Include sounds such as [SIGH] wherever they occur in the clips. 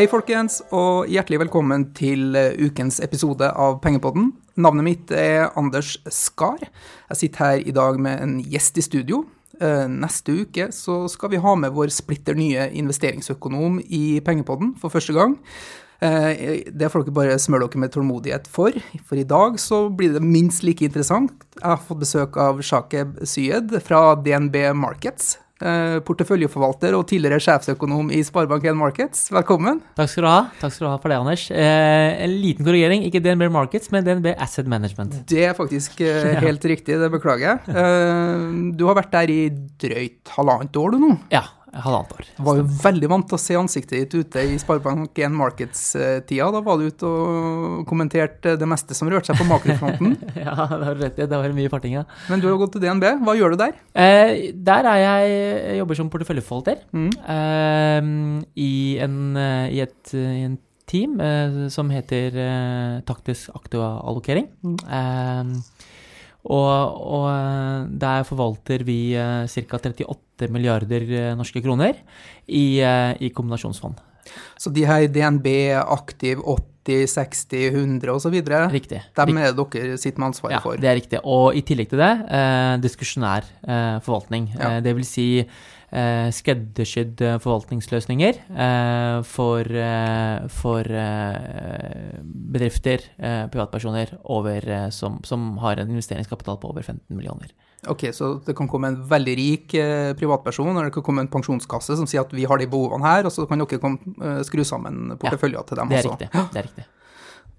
Hei, folkens, og hjertelig velkommen til eh, ukens episode av Pengepodden. Navnet mitt er Anders Skar. Jeg sitter her i dag med en gjest i studio. Eh, neste uke så skal vi ha med vår splitter nye investeringsøkonom i Pengepodden for første gang. Eh, det får dere bare smøre dere med tålmodighet for, for i dag så blir det minst like interessant. Jeg har fått besøk av Shakeb Syed fra DNB Markets. Eh, porteføljeforvalter og tidligere sjefsøkonom i Sparebank1 Markets. Velkommen. Takk skal du ha Takk skal du ha for det, Anders. Eh, en liten korrigering. Ikke DNB Markets, men DNB Asset Management. Det er faktisk eh, [LAUGHS] helt riktig, det beklager jeg. Eh, du har vært der i drøyt halvannet år du nå. Ja, halvannet år. Jeg var jo veldig vant til å se ansiktet ditt ute i Sparebank1 Markets-tida. Da var du ute og kommenterte det meste som rørte seg på makrofronten. [LAUGHS] ja, det har rett i. Det var mye farting, ja. Men du har gått til DNB. Hva gjør du der? Eh, der er jeg, jeg jobber som porteføljeforvalter Mm. eh, i, en, eh, i, et, i en team eh, som heter eh, taktisk aktuallokering. Eh, og, og eh, der forvalter vi eh, ca. 38 milliarder eh, norske kroner i, i kombinasjonsfond. Så de her DNB Aktiv 80, 60, 100 osv., Riktig. dem er det dere sitter med ansvaret Ja, for. det er riktig. Og i tillegg til det, eh, diskusjonær eh, forvaltning. Ja. Eh, det vil si eh, skreddersydde forvaltningsløsninger eh, for, eh, for eh, bedrifter, eh, privatpersoner, over, eh, som, som har en investeringskapital på over 15 millioner. Ok, Så det kan komme en veldig rik privatperson, eller det kan komme en pensjonskasse som sier at vi har de behovene her, og så kan dere komme, skru sammen porteføljer til dem Det er også. riktig. Det er riktig.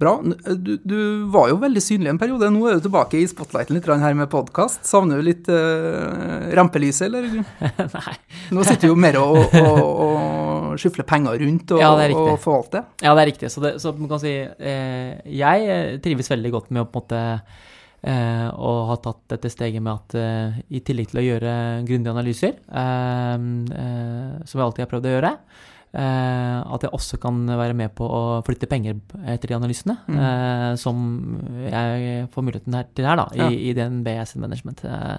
Bra. Du, du var jo veldig synlig en periode. Nå er du tilbake i spotlighten litt her med podkast. Savner du litt uh, rampelyset, eller? [LAUGHS] Nei. Nå sitter du jo mer og, og, og skyfler penger rundt og, Ja, det og forvalter. Ja, det er riktig. Så, det, så man kan si eh, Jeg eh, trives veldig godt med å på en måte eh, og ha tatt dette steget med at eh, i tillegg til å gjøre grundige analyser, eh, eh, som jeg alltid har prøvd å gjøre, eh, at jeg også kan være med på å flytte penger etter de analysene, Mm. eh, som jeg får muligheten her, til her, da, i, Ja. i DNB Asset Management, eh,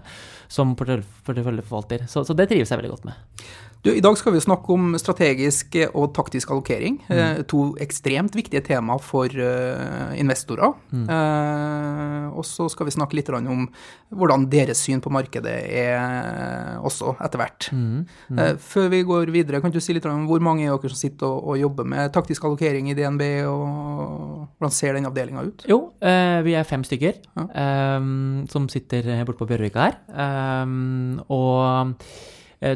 som porteføl- porteføljeforvalter. Så, så det trives jeg veldig godt med. Du, I dag skal vi snakke om strategisk og taktisk allokering. eh, To ekstremt viktige tema for eh, investorer. Eh, og så skal vi snakke litt om hvordan deres syn på markedet er også, etter hvert. Mm. Eh, Før vi går videre, kan du si litt om hvor mange er dere som sitter og, jobber med taktisk allokering i DNB, og hvordan ser den avdelinga ut? Jo, eh, vi er fem stykker Ja. som sitter borte på Bjørvika her. Og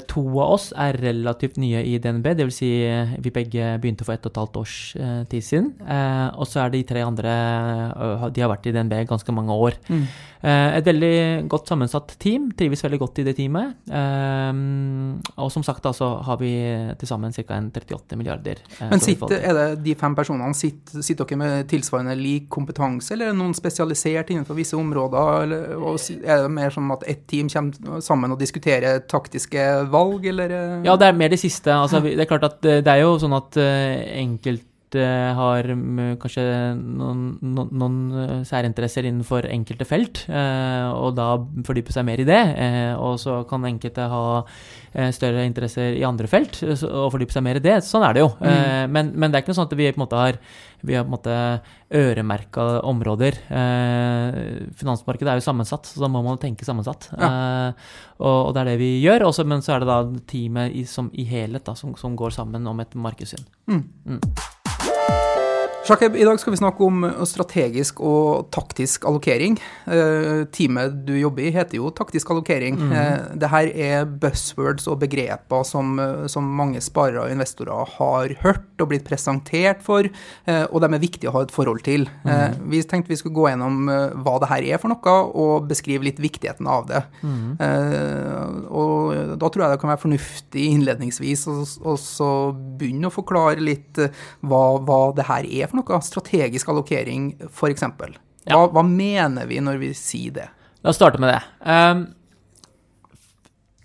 to av oss er relativt nye i DNB, dvs. Si, eh, vi begge begynte for ett og et halvt års eh, tid siden. Eh, og så er de tre andre eh, De har vært i DNB ganske mange år. Mm. Eh, et veldig godt sammensatt team. Trives veldig godt i det teamet. Og som sagt da, så har vi til sammen ca. 38 milliarder. eh, Men sitter, er det de fem personene, sitter, sitter dere med tilsvarende lik kompetanse, eller er det noen spesialisert innenfor visse områder? Eller, er det mer som at ett team kommer sammen og diskuterer taktiske valg, eller? eh? Ja, det er mer det siste. Altså, det er klart at eh, det er jo sånn at eh, enkelte har mm, kanskje noen, noen, noen eh, særinteresser innenfor enkelte felt, eh, og da fordype seg mer i det. Eh, og så kan enkelte ha eh, større interesser i andre felt eh, og fordype seg mer i det. Sånn er det jo. Mm. men, men det er ikke noe sånn at vi på en måte har vi har på en måte øremerka områder. Eh, finansmarkedet er jo sammensatt, så da må man tenke sammensatt. Eh, og, og det er det vi gjør. Også, men så er det da teamet i, som, i helhet da, som, som går sammen om et markedssyn. Shakeb, i dag skal vi snakke om strategisk og taktisk allokering. Eh, teamet du jobber i heter jo taktisk allokering. Mhm. Eh, det her er buzzwords og begreper som, eh, som mange sparere og investorer har hørt og blitt presentert for, eh, og de er viktige å ha et forhold til. Mm. Vi tenkte vi skulle gå gjennom eh, hva det her er for noe, og beskrive litt viktigheten av det. Mm. Eh, og da tror jeg det kan være fornuftig innledningsvis å begynne å forklare litt eh, hva, hva det her er for noe. Strategisk allokering, f.eks. Hva, Ja. hva mener vi når vi sier det? La oss starte med det. Um,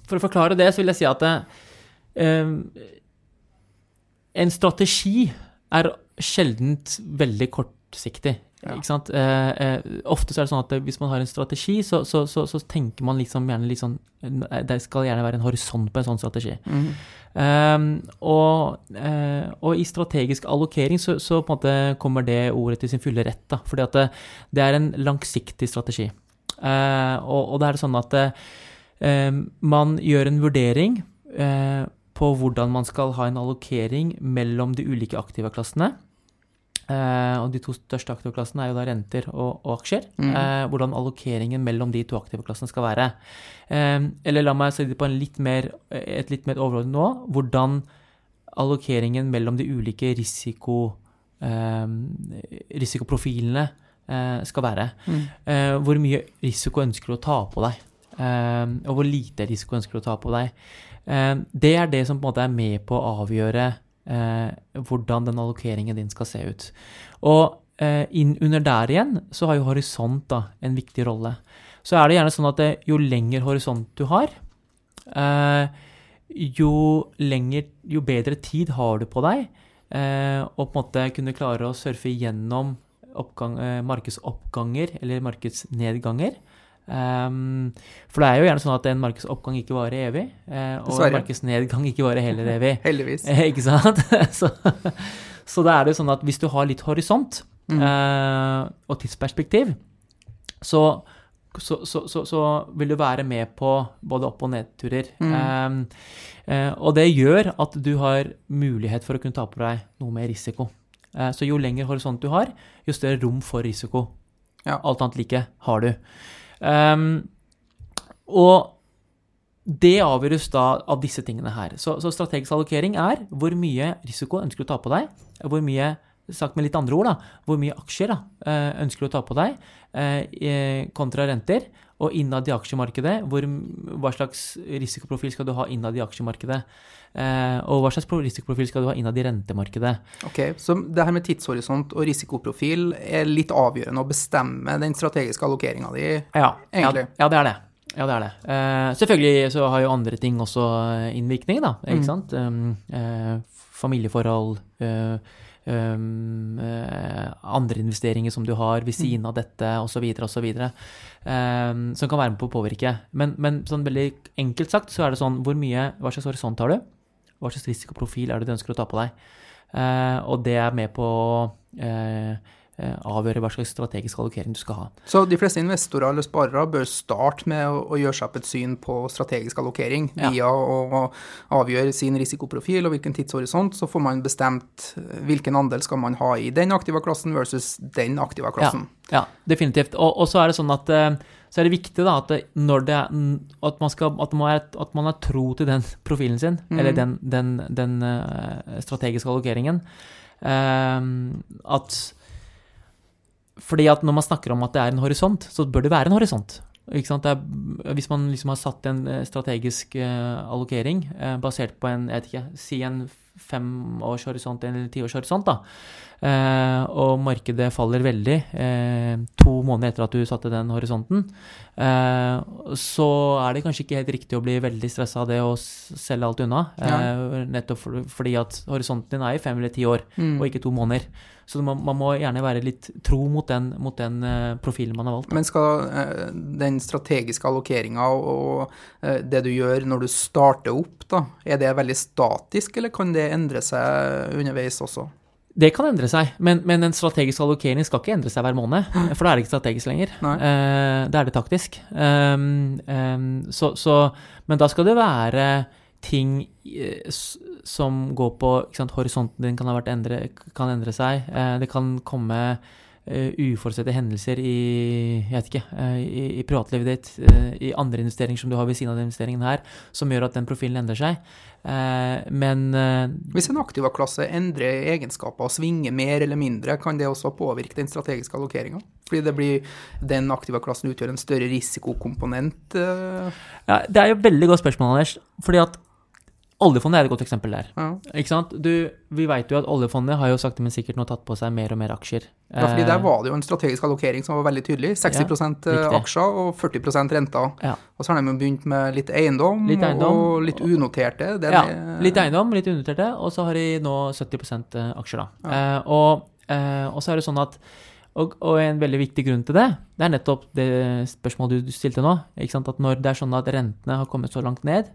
for å forklare det, så vil jeg si at um, en strategi er sjeldent veldig kortsiktig. Ja. Ikke sant? Eh, eh, ofte så er det sånn at hvis man har en strategi, så, så, så, så tenker man liksom gjerne litt sånn Det skal gjerne være en horisont på en sånn strategi. Mhm. Um, og, uh, og, i strategisk allokering så, så, på en måte kommer det ordet til sin fulle rett. da, fordi at det, det er en langsiktig strategi. Uh, og, og, det er sånn at uh, man gjør en vurdering på hvordan man skal ha en allokering mellom de ulike aktivaklassene. Eh, og de to største aktivklassene er jo da renter og, og aksjer. Mm. Eh, hvordan allokeringen mellom de to aktivklassene skal være. Eh, eller la meg si det på litt mer, et litt mer overordnet nå. Hvordan allokeringen mellom de ulike risiko, eh, risikoprofilene eh, skal være. Mm. Eh, hvor mye risiko ønsker du å ta på deg? og hvor lite risiko ønsker du å ta på deg? det er det som på en måte er med på å avgjøre eh, hvordan den allokeringen din skal se ut. Og eh, inn under der igjen så har jo horisont da, en viktig rolle. Så er det gjerne sånn at det, jo lenger horisont du har, eh, jo, lenger, jo bedre tid har du på deg, eh, og på en måte kunne klare å surfe gjennom oppgang, eh, markedsoppganger eller markedsnedganger. Um, for det er jo gjerne sånn at en markedsoppgang ikke varer evig, uh, og en markedsnedgang ikke varer heller evig. [LAUGHS] Heldigvis. Uh, ikke sant? [LAUGHS] så, så da er det jo sånn at hvis du har litt horisont mm. uh, og tidsperspektiv, så, så, så, vil du være med på både opp- og nedturer. Mm. Um, og det gjør at du har mulighet for å kunne ta på deg noe mer risiko. så jo lengre horisont du har, jo større rom for risiko. Ja. Alt annet like har du. Um, og det avgjøres da av disse tingene her. Så, så, strategisk allokering er hvor mye risiko ønsker du å ta på deg, hvor mye sagt med litt andre ord, da, hvor mye aksjer da, eh, ønsker du å ta på deg eh, kontra renter, og innad i aksjemarkedet, hvor, hva slags risikoprofil skal du ha innad i aksjemarkedet? Eh, og hva slags risikoprofil skal du ha innad i rentemarkedet? Ok, Så det her med tidshorisont og risikoprofil er litt avgjørende å bestemme den strategiske allokeringa di, ja, egentlig? Ja, ja, det er det. Ja, det er det. Eh, selvfølgelig så har jo andre ting også innvirkning, da. Ikke mm. sant? Familieforhold. Eh, um, andre investeringer som du har ved siden av dette, osv., osv. Um, som kan være med på å påvirke. Men, men, sånn veldig enkelt sagt så er det sånn hvor mye, hva slags horisont har du? Hva slags risikoprofil er det du ønsker å ta på deg? Uh, og det er med på uh, Eh, avgjøre hva slags strategisk allokering du skal ha. Så de fleste investorer eller sparere bør starte med å, gjøre seg opp et syn på strategisk allokering ja. via å avgjøre sin risikoprofil og hvilken tidshorisont. Så får man bestemt eh, hvilken andel skal man ha i den aktive klassen versus den aktive klassen. Ja, ja definitivt. Og, og, så er det sånn at eh, så er det viktig da, at, det, at, man skal, at, man er, at man er tro til den [LAUGHS] profilen sin, mm. eller den, den, den strategiske allokeringen. At fordi at når man snakker om at det er en horisont, så bør det være en horisont. Er, hvis man liksom har satt en eh, strategisk uh, allokering uh, basert på en, jeg vet ikke, si en femårshorisont eller tiårshorisont, da, uh, og markedet faller veldig to måneder etter at du satte den horisonten, så er det kanskje ikke helt riktig å bli veldig stressa av det å selge alt unna. Ja. nettopp fordi at horisonten din er i fem eller ti år, mm. og ikke to måneder. Så man, man, må gjerne være litt tro mot den, mot den uh, profilen man har valgt. Men skal uh, den strategiske allokeringa og uh, det du gjør når du starter opp, da, er det veldig statisk, eller kan det endre seg underveis også? Det kan endre seg, men, men en strategisk allokering skal ikke endre seg hver måned. For da er det ikke strategisk lenger. Uh, da er det taktisk. Um, um, så, så, men da skal det være ting som går på sant, Horisonten din kan, endre, kan endre seg. Uh, det kan komme uforutsette hendelser i ikke, i, i, privatlivet ditt, i andre investeringer som du har ved siden av den investeringen her, som gjør at den profilen endrer seg. Men Hvis en aktivaklasse endrer egenskaper og svinger mer eller mindre, kan det også påvirke den strategiske allokeringa? Fordi det blir, den aktivaklassen utgjør en større risikokomponent? Ja, det er jo et veldig godt spørsmål, Anders. fordi at Oljefondet er et godt eksempel der. Ja. Ikke sant? Du, vi vet jo at oljefondet har jo sakte, men sikkert nå tatt på seg mer og mer aksjer. Ja, fordi Der eh, var det jo en strategisk allokering som var veldig tydelig. 60 ja, eh, aksjer og 40 renter. Ja. Og så har de begynt med litt eiendom, litt eiendom og litt unoterte. ja, litt eiendom, litt unoterte, og så har de nå 70 eh, aksjer, da. Eh, og, eh, og, så er det sånn at og, og, en veldig viktig grunn til det, det er nettopp det spørsmålet du stilte nå. At når det er sånn at rentene har kommet så langt ned,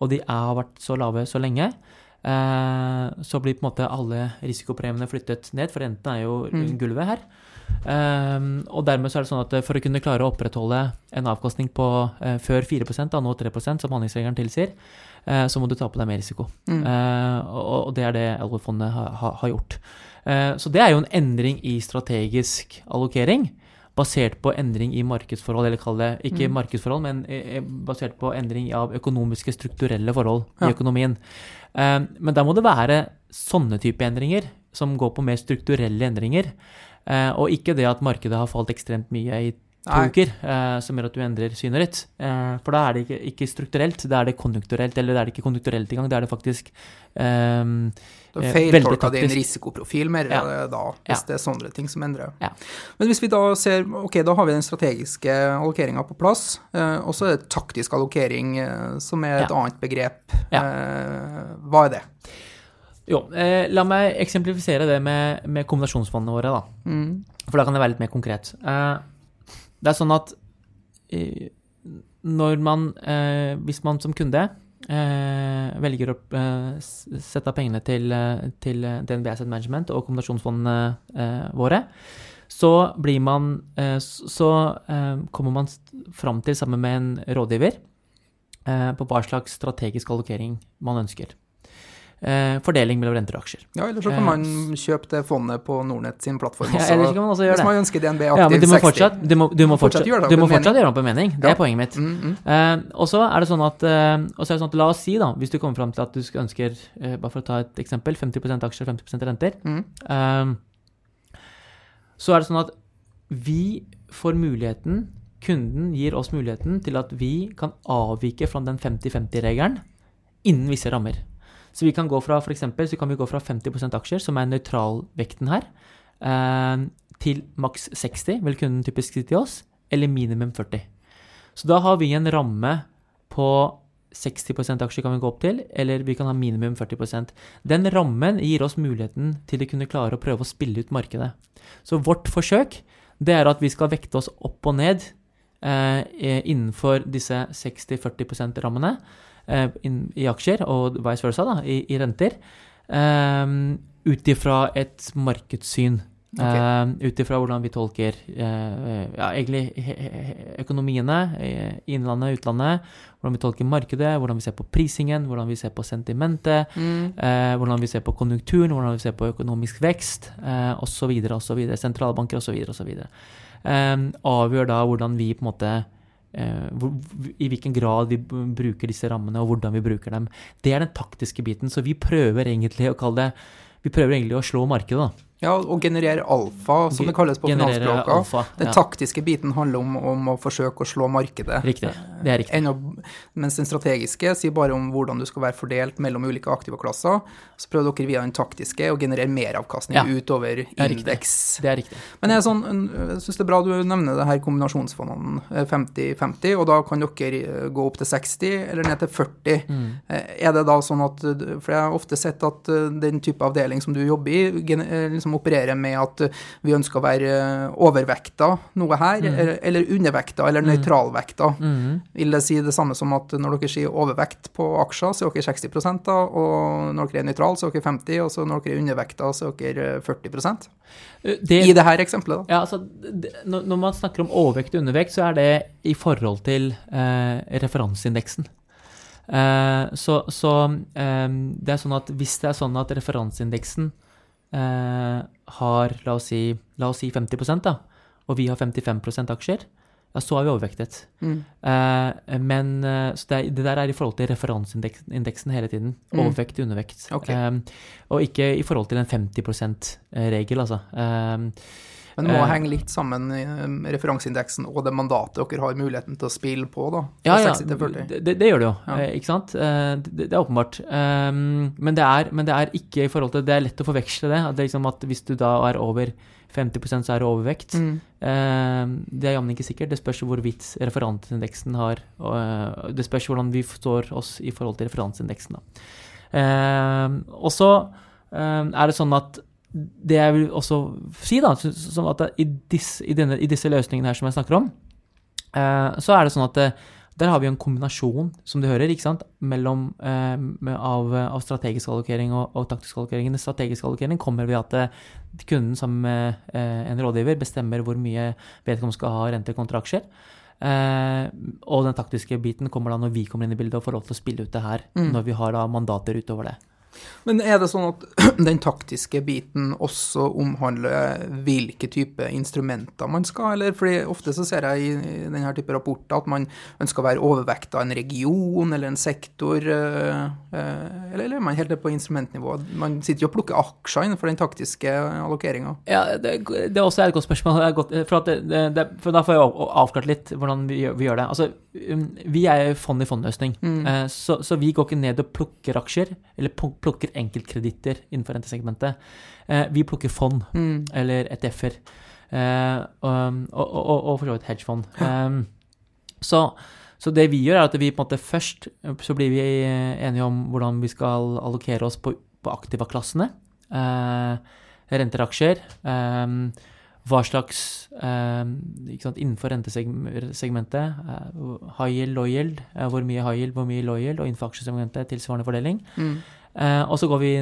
og de har vært så lave så lenge, eh, så blir på en måte alle risikopremiene flyttet ned, for renten er jo Mm. gulvet her. Um, og dermed så er det sånn at for å kunne klare å opprettholde en avkastning på eh, før 4 da, nå 3% som handlingsregelen tilsier, eh, så må du ta på deg mer risiko. Mm. Eh, og, det er det LO-fondet har, gjort. Eh, så det er jo en endring i strategisk allokering, basert på endring i markedsforhold, eller kall det ikke Mm. markedsforhold, men eh, eh, basert på endring av økonomiske, strukturelle forhold Ja. i økonomien. Eh, men da må det være sånne type endringer, som går på mer strukturelle endringer, eh, og ikke det at markedet har falt ekstremt mye i to Nei. uker, eh, som gjør at du endrer synet ditt. Eh, for da er det ikke, ikke strukturelt, da er det konjunkturelt, eller da er det ikke konjunkturelt engang, da er det faktisk eh, Du Eh, har veldig feiltolka din risikoprofil mer Ja. eh, da, hvis Ja. det er sånne ting som endrer. Ja. Men hvis vi da ser Ok, da har vi den strategiske allokeringa på plass, eh, og så er det taktisk allokering, eh, som er et annet begrep. Ja. Eh, hva er det? Jo, eh, la meg eksemplifisere det med, med kombinasjonsfondene våre, da. Mm. For da kan det være litt mer konkret. Eh, det er sånn at eh, når man eh, Hvis man som kunde eh, velger å eh, sette av pengene til, eh, til eh, DNB Asset Management og kombinasjonsfondene eh, våre, så blir man eh, Så eh, kommer man fram til, sammen med en rådgiver, eh, på hva slags strategisk allokering man ønsker. Eh, fordeling mellom renter og aksjer. Ja, eller så kan Eh, man kjøpe det fondet på Nordnett sin plattform også. Ja, eller så kan man også gjøre det. hvis man ønsker DNB Ja, men aktiv du må 60. fortsatt, du må, du må Fortsatt gjøre det opp en mening. Det Ja. er poenget mitt. Mm, mm. Eh, og så er det sånn at, og så det sånn at La oss si, da, hvis du kommer fram til at du ønsker eh, Bare for å ta et eksempel 50% aksjer, 50% renter. Mm. så er det sånn at vi får muligheten Kunden gir oss muligheten til at vi kan avvike fra den 50-50-regelen innen visse rammer. Så vi kan gå fra for eksempel, så kan vi gå fra 50% aksjer, som er nøytralvekten her, eh, til maks 60, vil kunden typisk si til oss, eller minimum 40. Så da har vi en ramme på 60% aksjer kan vi gå opp til, eller vi kan ha minimum 40% Den rammen gir oss muligheten til å kunne klare å prøve å spille ut markedet. Så vårt forsøk det er at vi skal vekte oss opp og ned eh, innenfor disse 60-40 %-rammene i aksjer, og vice versa da, i, i renter, eh, ut ifra et markedssyn. Okay. Uh, Ut ifra hvordan vi tolker eh, ja, egentlig økonomiene i innlandet, utlandet, hvordan vi tolker markedet, hvordan vi ser på prisingen, hvordan vi ser på sentimentet, Mm. eh, hvordan vi ser på konjunkturen, hvordan vi ser på økonomisk vekst, eh, osv., osv., sentralbanker osv., osv. Eh, avgjør da hvordan vi på en måte eh, I hvilken grad vi bruker disse rammene, og hvordan vi bruker dem. Det er den taktiske biten. Så vi prøver egentlig å kalle det Vi prøver egentlig å slå markedet, da. Ja, og generere alfa, som det kalles på Generere finansspråket. Den ja. taktiske biten handler om, om å forsøke å slå markedet. Riktig. Det er riktig. Ennå, mens den strategiske sier bare om hvordan du skal være fordelt mellom ulike aktive klasser. Så prøver dere via den taktiske å generere meravkastning Ja. utover indeks. Det er riktig. Men jeg, sånn, jeg syns det er bra du nevner det her kombinasjonsfondene eh, 50-50, og da kan dere eh, gå opp til 60 eller ned til 40. Mm. Eh, Er det da sånn at eh, For jeg har ofte sett at eh, den type avdeling som du jobber i, gen- eh, liksom opererer med at eh, vi ønsker å være eh, overvekta noe her, eller, eller undervekta eller nøytralvekta. Mm. Vil det si det samme som at når dere sier overvekt på aksjer, så er dere 60 da, og når dere er nøytral, så er dere 50 og så når dere er undervekta, så er dere 40 Eh, Det, I det her eksempelet, da. Ja, altså, det, når når man snakker om overvekt og undervekt, så er det i forhold til eh, referanseindeksen. Eh, så så eh, det er sånn at hvis det er sånn at referanseindeksen eh, har, la oss, si, la oss si 50 da, og vi har 55% aksjer, ja, så er vi overvektet. Mm. Eh, men eh, så det, det der er i forhold til referanseindeksen hele tiden. Mm. Overvekt, undervekt. Okay. Eh, og ikke i forhold til en 50 %-regel, altså. Eh, Men det må Eh. henge litt sammen eh, referanseindeksen og det mandatet dere har muligheten til å spille på, da. Ja, ja, 60 til 40. det, det, gjør det jo, Ja. eh, ikke sant? Eh, det, det er åpenbart. Men, det er, men det er ikke i forhold til Det er lett å forveksle det. At, det liksom at hvis du da er over 50% så er det overvekt. Mm. Det er jammen ikke sikkert. Det spørs hvorvidt referanseindeksen har Det spørs hvordan vi står oss i forhold til referanseindeksen. Da. Og så eh, er det sånn at det jeg vil også si, da, som at i disse, i, denne, i disse løsningene her som jeg snakker om, eh, så er det sånn at eh, Der har vi en kombinasjon, som du hører, ikke sant, mellom, eh, med- av, av strategisk allokering og, og taktisk allokering. Den strategiske allokeringen kommer ved at eh, kunden som eh, en rådgiver bestemmer hvor mye vedkommende skal ha renter kontra aksjer. Eh, og den taktiske biten kommer da når vi kommer inn i bildet og får lov til å spille ut det her. Mm. Når vi har da mandater utover det. Men er det sånn at [CLEARS THROAT] den taktiske biten også omhandler hvilke type instrumenter man skal, eller fordi ofte så ser jeg i i denne type rapporter at man ønsker å være overvekta en region eller en sektor, eh, eh, eller eller er man helt nede på instrumentnivå? Man sitter jo og plukker aksjer innenfor den taktiske allokeringa. Ja, det, det er også et godt spørsmål. Er godt, for, det, det, for da får jeg avklart litt hvordan vi vi gjør det. Altså, um, vi er jo fond-i-fond-løsning, mm. så, så vi går ikke ned og plukker aksjer, eller pluk- plukker enkeltkreditter innenfor rentesegmentet. Eh, vi plukker fond, eller ETF-er, eh, og, og, og, og for så vidt hedgefond. Um, så, så det vi gjør, er at vi på en måte først så blir vi enige om hvordan vi skal allokere oss på, på aktiva-klassene. Eh, renter, aksjer. eh, hva slags sant, Innenfor rentesegmentet. high yield, low yield. hvor mye high yield, hvor mye low yield. Og innenfor aksjesegmentet tilsvarende fordeling. Mm. Eh, og så går vi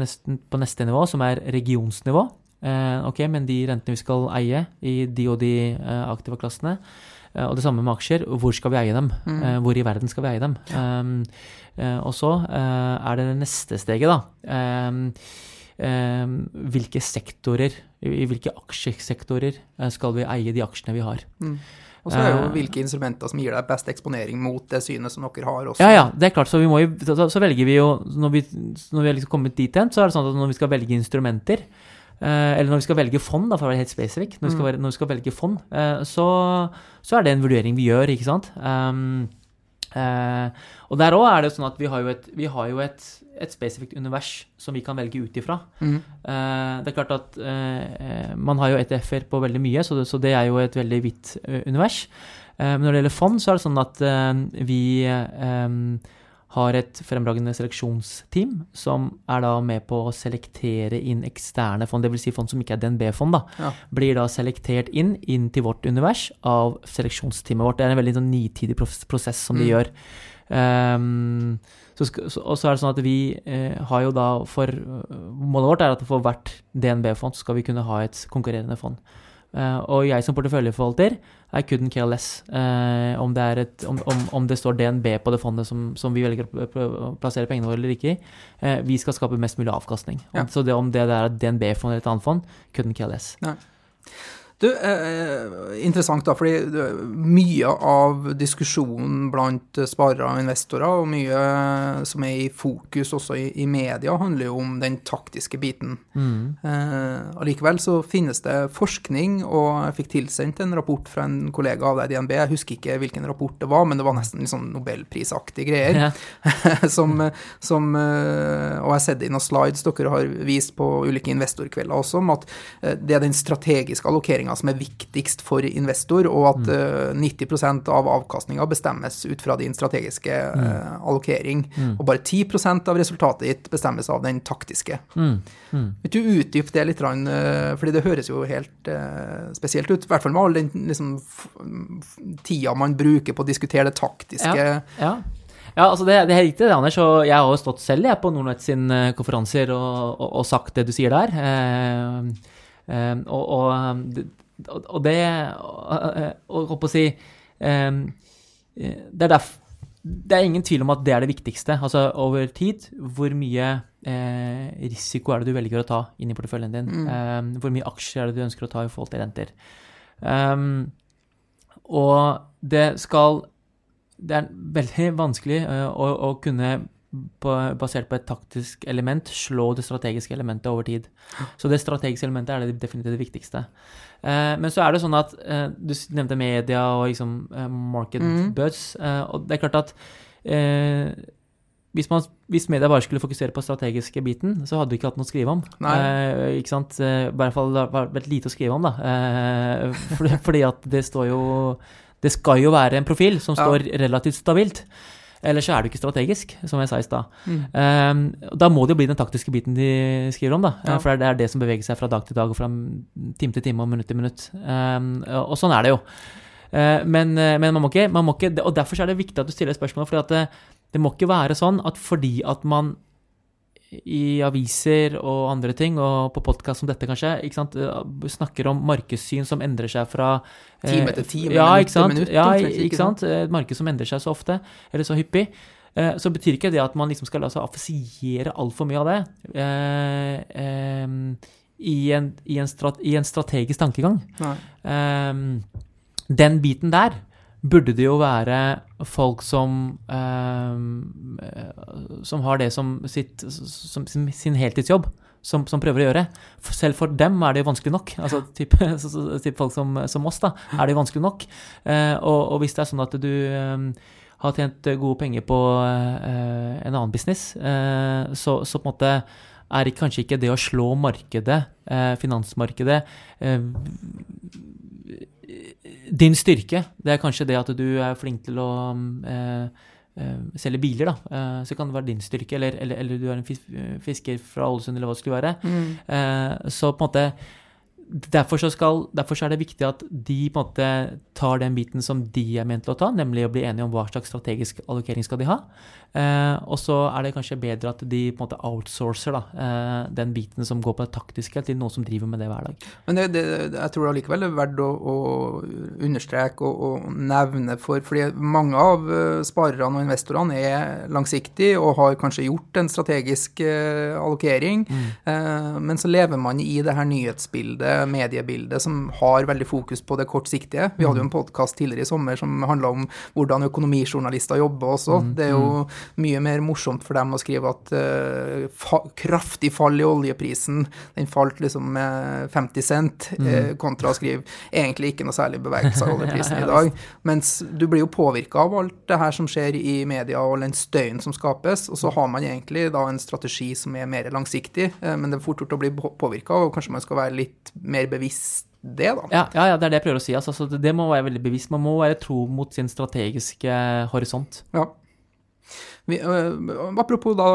nesten på neste nivå, som er regionsnivå. Eh, ok, Men de rentene vi skal eie i de og de eh, aktive klassene, eh, og det samme med aksjer, hvor skal vi eie dem? Eh, hvor i verden skal vi eie dem? Um, eh, og så er det det neste steget, da. Um, um, hvilke sektorer, i, hvilke aksjesektorer skal vi eie de aksjene vi har? Og så er det jo Eh. hvilke instrumenter som gir deg best eksponering mot det synet som dere har også. Ja, ja, det er klart. Så, jo, så, velger vi jo Når vi, når vi har liksom kommet dit hen, så er det sånn at når vi skal velge instrumenter, eh, eller når vi skal velge fond, da, for å være helt spesifikk, når, vi skal når vi skal velge fond, eh, så, så er det en vurdering vi gjør, ikke sant. Um, eh, og der òg er det sånn at vi har jo et, vi har jo et, et spesifikt univers som vi kan velge ut ifra. Mm. Eh, det er klart at eh, man har jo ETF-er på veldig mye, så det, så det er jo et veldig vidt eh, univers. Eh, men når det gjelder fond, så er det sånn at eh, vi eh, har et fremragende seleksjonsteam som er da med på å selektere inn eksterne fond, dvs. Si fond som ikke er DNB-fond, da. Ja. Blir da selektert inn, inn til vårt univers av seleksjonsteamet vårt. Det er en veldig sånn nitidig prosess som de Mm. gjør. Um, så, og så er det sånn at vi eh, har jo da for Målet vårt er at for hvert DNB-fond skal vi kunne ha et konkurrerende fond. Eh, og jeg som porteføljeforvalter, I couldn't care less uh, om, det er et, om, om, om det står DNB på det fondet som, som vi velger å plassere pengene våre eller ikke i. Uh, vi skal skape mest mulig avkastning. Ja. Så det, om det er et DNB-fond eller et annet fond, couldn't care less. Du, eh, interessant da, fordi mye av diskusjonen blant sparere og investorer, og mye som er i fokus også i, i media, handler jo om den taktiske biten. Mm. Eh, allikevel så finnes det forskning, og jeg fikk tilsendt en rapport fra en kollega av deg i DNB. Jeg husker ikke hvilken rapport det var, men det var nesten litt sånn nobelprisaktige greier. Ja. [LAUGHS] som, som, eh, og jeg har sett det i noen slides dere har vist på ulike investorkvelder også, om at eh, det er den strategiske allokeringa som er viktigst for investor, og at mm. 90% av avkastninga bestemmes ut fra din strategiske eh, allokering, og bare 10% av resultatet ditt bestemmes av den taktiske. Mm. Mm. Vil du utdype det litt, eh, fordi det høres jo helt eh, spesielt ut, i hvert fall med all den liksom, tida man bruker på å diskutere det taktiske. Ja. Ja, altså det, det er riktig, det, Anders. Og jeg har jo stått selv jeg, på Nordnett sin eh, konferanser og, og, og sagt det du sier der. Eh, eh, og, og, det- og, det Og, holdt på å si eh, Det er det er ingen tvil om at det er det viktigste. Altså over tid, hvor mye eh, risiko er det du velger å ta inn i porteføljen din? Eh, hvor mye aksjer er det du ønsker å ta i forhold til renter? Um, og det skal Det er veldig vanskelig eh, å, å kunne, basert på et taktisk element, slå det strategiske elementet over tid. Så det strategiske elementet er det definitivt det viktigste. Eh, men så er det sånn at eh, Du nevnte media og liksom eh, market mm. buzz, eh, og det er klart at eh, hvis, man, hvis media bare skulle fokusere på strategiske biten, så hadde vi ikke hatt noe å skrive om. Eh, ikke sant? I hvert fall det har vært lite å skrive om, da. Eh, fordi, [LAUGHS] fordi at det står jo Det skal jo være en profil som Ja. står relativt stabilt. Ellers så er du ikke strategisk, som jeg sa i stad. Mm. Um, da må det jo bli den taktiske biten de skriver om, da. Ja. For det er det som beveger seg fra dag til dag og fra time til time og minutt til minutt. Um, og sånn er det jo. Uh, men, eh, men man, må ikke, man må ikke Og derfor er det viktig at du stiller spørsmål, for det, det må ikke være sånn at fordi at man i aviser og andre ting, og på podkast som dette kanskje, ikke sant, eh, snakker om markedssyn som endrer seg fra Time etter time, ja, minutt ikke sant? minutt, Ja, ikke sant? Et marked som endrer seg så ofte, eller så hyppig. Eh, Så betyr ikke det at man liksom skal la seg affisiere altfor mye av det eh, i, en, i, en strat, i en strategisk tankegang. Den biten der burde det jo være folk som eh, Som har det som, sitt, som sin, heltidsjobb. Som, som prøver å gjøre. Selv for dem er det jo vanskelig nok. Altså typ, [LAUGHS] så, folk som, som oss, da, er det jo vanskelig nok. Eh, og, og hvis det er sånn at du eh, har tjent gode penger på eh, en annen business, eh, så, så på en måte er det kanskje ikke det å slå markedet, eh, finansmarkedet, din styrke. Det er kanskje det at du er flink til å eh, eh, selge biler, da. Eh, så kan det være din styrke, eller, eller, eller du er en fisker fra Ålesund, eller hva det skulle være. Mm. Så på en måte Derfor så, skal, derfor så er det viktig at de på en måte tar den biten som de er ment til å ta, nemlig å bli enige om hva slags strategisk allokering skal de ha. Eh, og så er det kanskje bedre at de på en måte outsourcer da, eh, den biten som går på det taktiske, til noen som driver med det hver dag. Men det, det, jeg tror allikevel er verdt å, å understreke og, og nevne for fordi mange av eh, sparerne og investorene er langsiktige og har kanskje gjort en strategisk allokering, allokering, eh, men så lever man i det her nyhetsbildet, mediebildet, som har veldig fokus på det kortsiktige. Vi hadde jo en podkast tidligere i sommer som handla om hvordan økonomijournalister jobber også. Det er jo mye mer morsomt for dem å skrive at uh, fa kraftig fall i oljeprisen, den falt liksom med 50 cent, uh, kontra å skrive egentlig ikke noe særlig bevegelse av oljeprisen i [LAUGHS] dag. Mens du blir jo påvirka av alt det her som skjer i media, og all den støyen som skapes, og så har man egentlig da en strategi som er mer langsiktig, eh, men det er fort gjort å bli påvirka, og kanskje man skal være litt mer bevisst det, da. Ja, ja, ja, det er det jeg prøver å si. Altså, så det, det må være veldig bevisst. Man må være tro mot sin strategiske horisont. Ja. Vi, øh, apropos da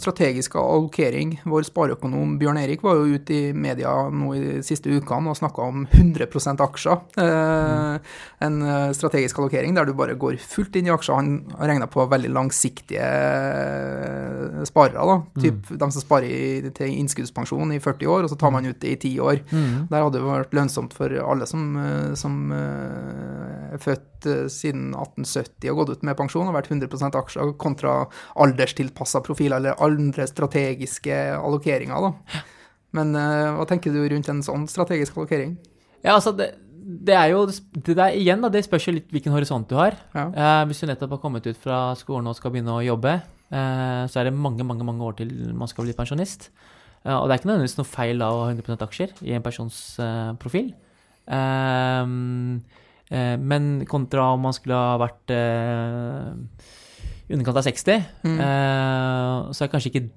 strategisk allokering. Vår spareøkonom Bjørn Erik var jo ute i media nå i de siste ukene og snakka om 100 aksjer. Eh, en øh, strategisk allokering der du bare går fullt inn i aksjer. Han har regna på veldig langsiktige øh, sparere. da, typ De som sparer i, til innskuddspensjon i 40 år, og så tar man ut det i 10 år. Der hadde det vært lønnsomt for alle som, øh, som øh, er født øh, siden 1870 og gått ut med pensjon, og vært 100% aksjer kontra alderstilpassa profiler eller andre strategiske allokeringer. da. Men uh, hva tenker du rundt en sånn strategisk allokering? Ja, altså, det, det er jo det der igjen, da, det spørs jo litt hvilken horisont du har. Ja. Eh, hvis du nettopp har kommet ut fra skolen og skal begynne å jobbe, eh, så er det mange, mange mange år til man skal bli pensjonist. Og det er ikke nødvendigvis noe feil da å ha 100% aksjer i en persons profil. Men kontra om man skulle ha vært i underkant av 60, Mm. eh, så er kanskje ikke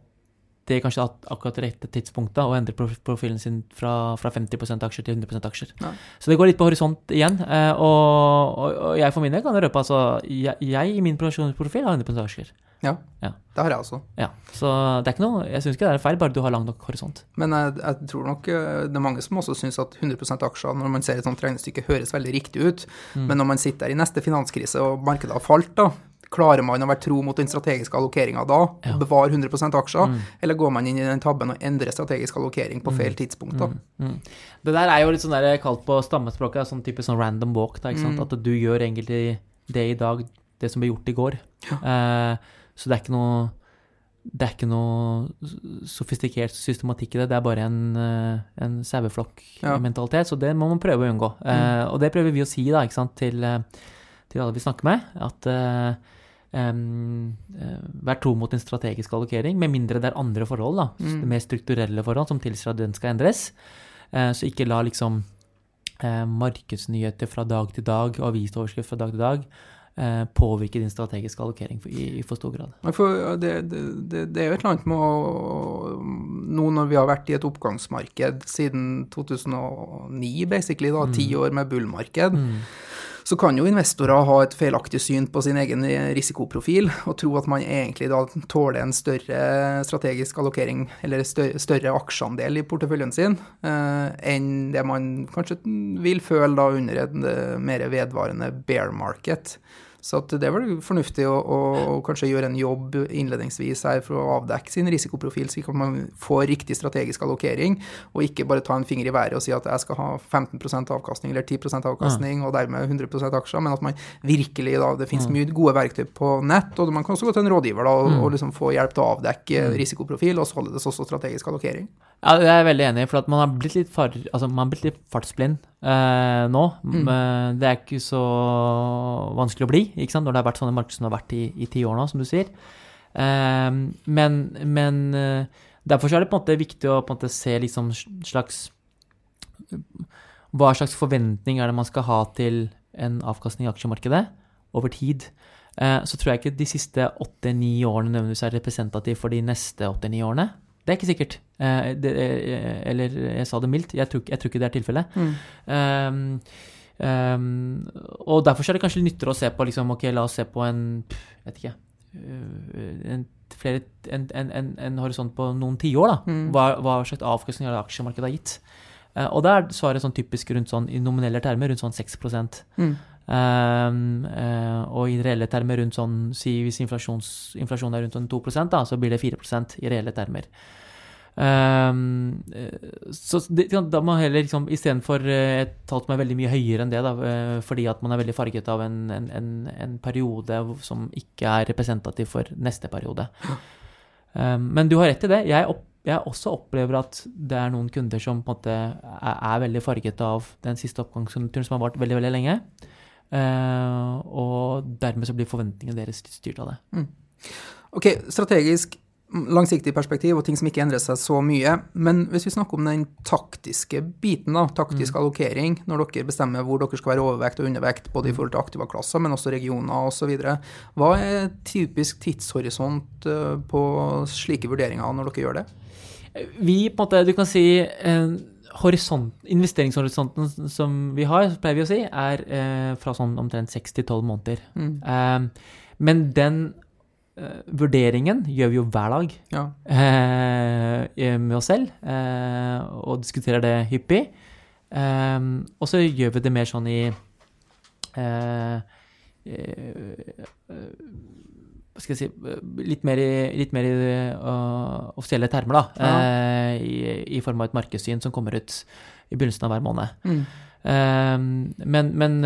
det kanskje akkurat det rette tidspunktet å endre profilen sin fra, fra 50% aksjer til 100 aksjer. Nei. Så det går litt på horisont igjen. eh, Og, og, og jeg for min del kan røpe altså, jeg, jeg i min profesjonsprofil har 100 aksjer. Ja, Ja. det har jeg også. Ja, Så det er ikke noe, jeg syns ikke det er feil, bare du har lang nok horisont. Men jeg, jeg tror nok øh, det er mange som også syns at 100% aksjer, når man ser et sånt regnestykke, høres veldig riktig ut. Mm. Men når man sitter der i neste finanskrise og markedet har falt, da, klarer man å være tro mot den strategiske allokeringa da, Ja. bevare 100 aksjer, Mm. eller går man inn i den tabben og endrer strategisk allokering på feil tidspunkt? da? Mm. Det der er jo litt sånn der kalt på stammespråket, sånn type sånn random walk. Da, ikke sant? Mm. At du gjør egentlig det i dag, det som ble gjort i går. Eh, så det er ikke noe det er ikke noe sofistikert systematikk i det, det er bare en, en saueflokk-mentalitet. Ja. Så det må man prøve å unngå. Eh, og det prøver vi å si da, ikke sant, til, eh, til alle vi snakker med. At uh, um, uh, vær tro mot en strategisk allokering, med mindre det er andre forhold, da, Mm. mer strukturelle forhold, som tilsier at den skal endres. Eh, så ikke la liksom eh, markedsnyheter fra dag til dag og avisoverskrift fra dag til dag eh, påvirke din strategiske allokering for, i, i for stor grad. For det, det, det, det er jo et eller annet med å Nå når vi har vært i et oppgangsmarked siden 2009, basically, da, ti år med bullmarked, Så kan jo investorer ha et feilaktig syn på sin egen risikoprofil og tro at man egentlig da tåler en større strategisk allokering eller større, aksjeandel i porteføljen sin eh, enn det man kanskje vil føle da under en eh, mer vedvarende bear market. Så det vel fornuftig å, å, kanskje gjøre en jobb innledningsvis her for å avdekke sin risikoprofil, at man får riktig strategisk allokering, og ikke bare ta en finger i været og si at jeg skal ha 15% avkastning eller 10% avkastning, og dermed 100% aksjer, men at man virkelig da Det finnes mye gode verktøy på nett, og man kan også gå til en rådgiver da, og, og liksom få hjelp til å avdekke risikoprofil, og således også strategisk allokering. Ja, det er jeg veldig enig i, for man har blitt litt, far, altså, man har blitt litt fartsblind eh, nå. Mm. Det er ikke så vanskelig å bli ikke sant? når det har vært sånne markeder som det har vært i, i ti år nå, som du sier. Eh, men, men eh, derfor er det på en måte viktig å på en måte se liksom slags Hva slags forventning er det man skal ha til en avkastning i aksjemarkedet over tid? Eh, så tror jeg ikke de siste åtte-ni årene nødvendigvis er representativ for de neste åtte-ni årene. Det er ikke sikkert. Eh, det, eh, eller jeg sa det mildt, jeg tror, jeg tror ikke det er tilfellet. Mm. Um, um, og derfor er det kanskje nyttigere å se på liksom, ok, la oss se på en vet ikke, eh, en, flere, en, en, en horisont på noen tiår. Mm. Hva, hva slags avkastning har aksjemarkedet har gitt? Uh, og da er svaret sånn typisk rundt sånn, i nominelle termer rundt sånn 6 mm. um, uh, og i reelle termer rundt sånn si Hvis inflasjonen er rundt sånn 2 da, så blir det 4% i reelle termer. Um, så det, da må man heller liksom, istedenfor eh, et tall som er veldig mye høyere enn det, da, eh, fordi at man er veldig farget av en, en, en, en periode som ikke er representativ for neste periode. Um, men du har rett i det. Jeg, opp, jeg, også opplever at det er noen kunder som på en måte er, veldig farget av den siste oppgangskonjunkturen som har vart veldig, veldig lenge. Uh, og dermed så blir forventningene deres styrt av det. Mm. Ok, strategisk langsiktig perspektiv og ting som ikke endrer seg så mye. Men hvis vi snakker om den taktiske biten, da, taktisk mm. allokering, når dere bestemmer hvor dere skal være overvekt og undervekt, både i forhold til aktive klasser, men også regioner osv., hva er typisk tidshorisont eh, på slike vurderinger når dere gjør det? Vi, på en måte, du kan si Horisont, investeringshorisonten som vi har, pleier vi å si, er eh, fra sånn omtrent seks til tolv måneder. Mm. Eh, men den vurderingen gjør vi jo hver dag ja. uh, med oss selv, uh, og diskuterer det hyppig. og så gjør vi det mer sånn i Hva skal jeg si Litt mer i, litt mer i offisielle termer, da. Ja. I, I, form av et markedssyn som kommer ut i begynnelsen av hver måned. Mm. men, men,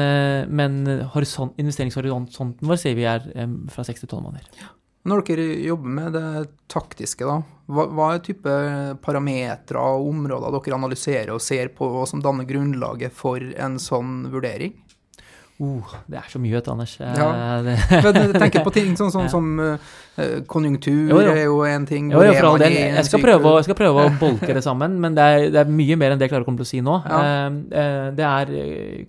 men investeringshorisonten vår sier vi er fra seks til tolv måneder. Ja. Når dere jobber med det taktiske, da, hva, hva er type parametere og områder dere analyserer og ser på, og som danner grunnlaget for en sånn vurdering? Uh, det er så mye, vet du, Anders. Ja. Men [LAUGHS] jeg tenker på ting sånn, sånn som [LAUGHS] uh, konjunktur jo, jo. er jo en ting. Jo, jo, for all del. Jeg skal, prøve, jeg skal prøve å bolke det sammen, men det er, det er, mye mer enn det jeg klarer å komme til å si nå. Ja. Uh, uh, det er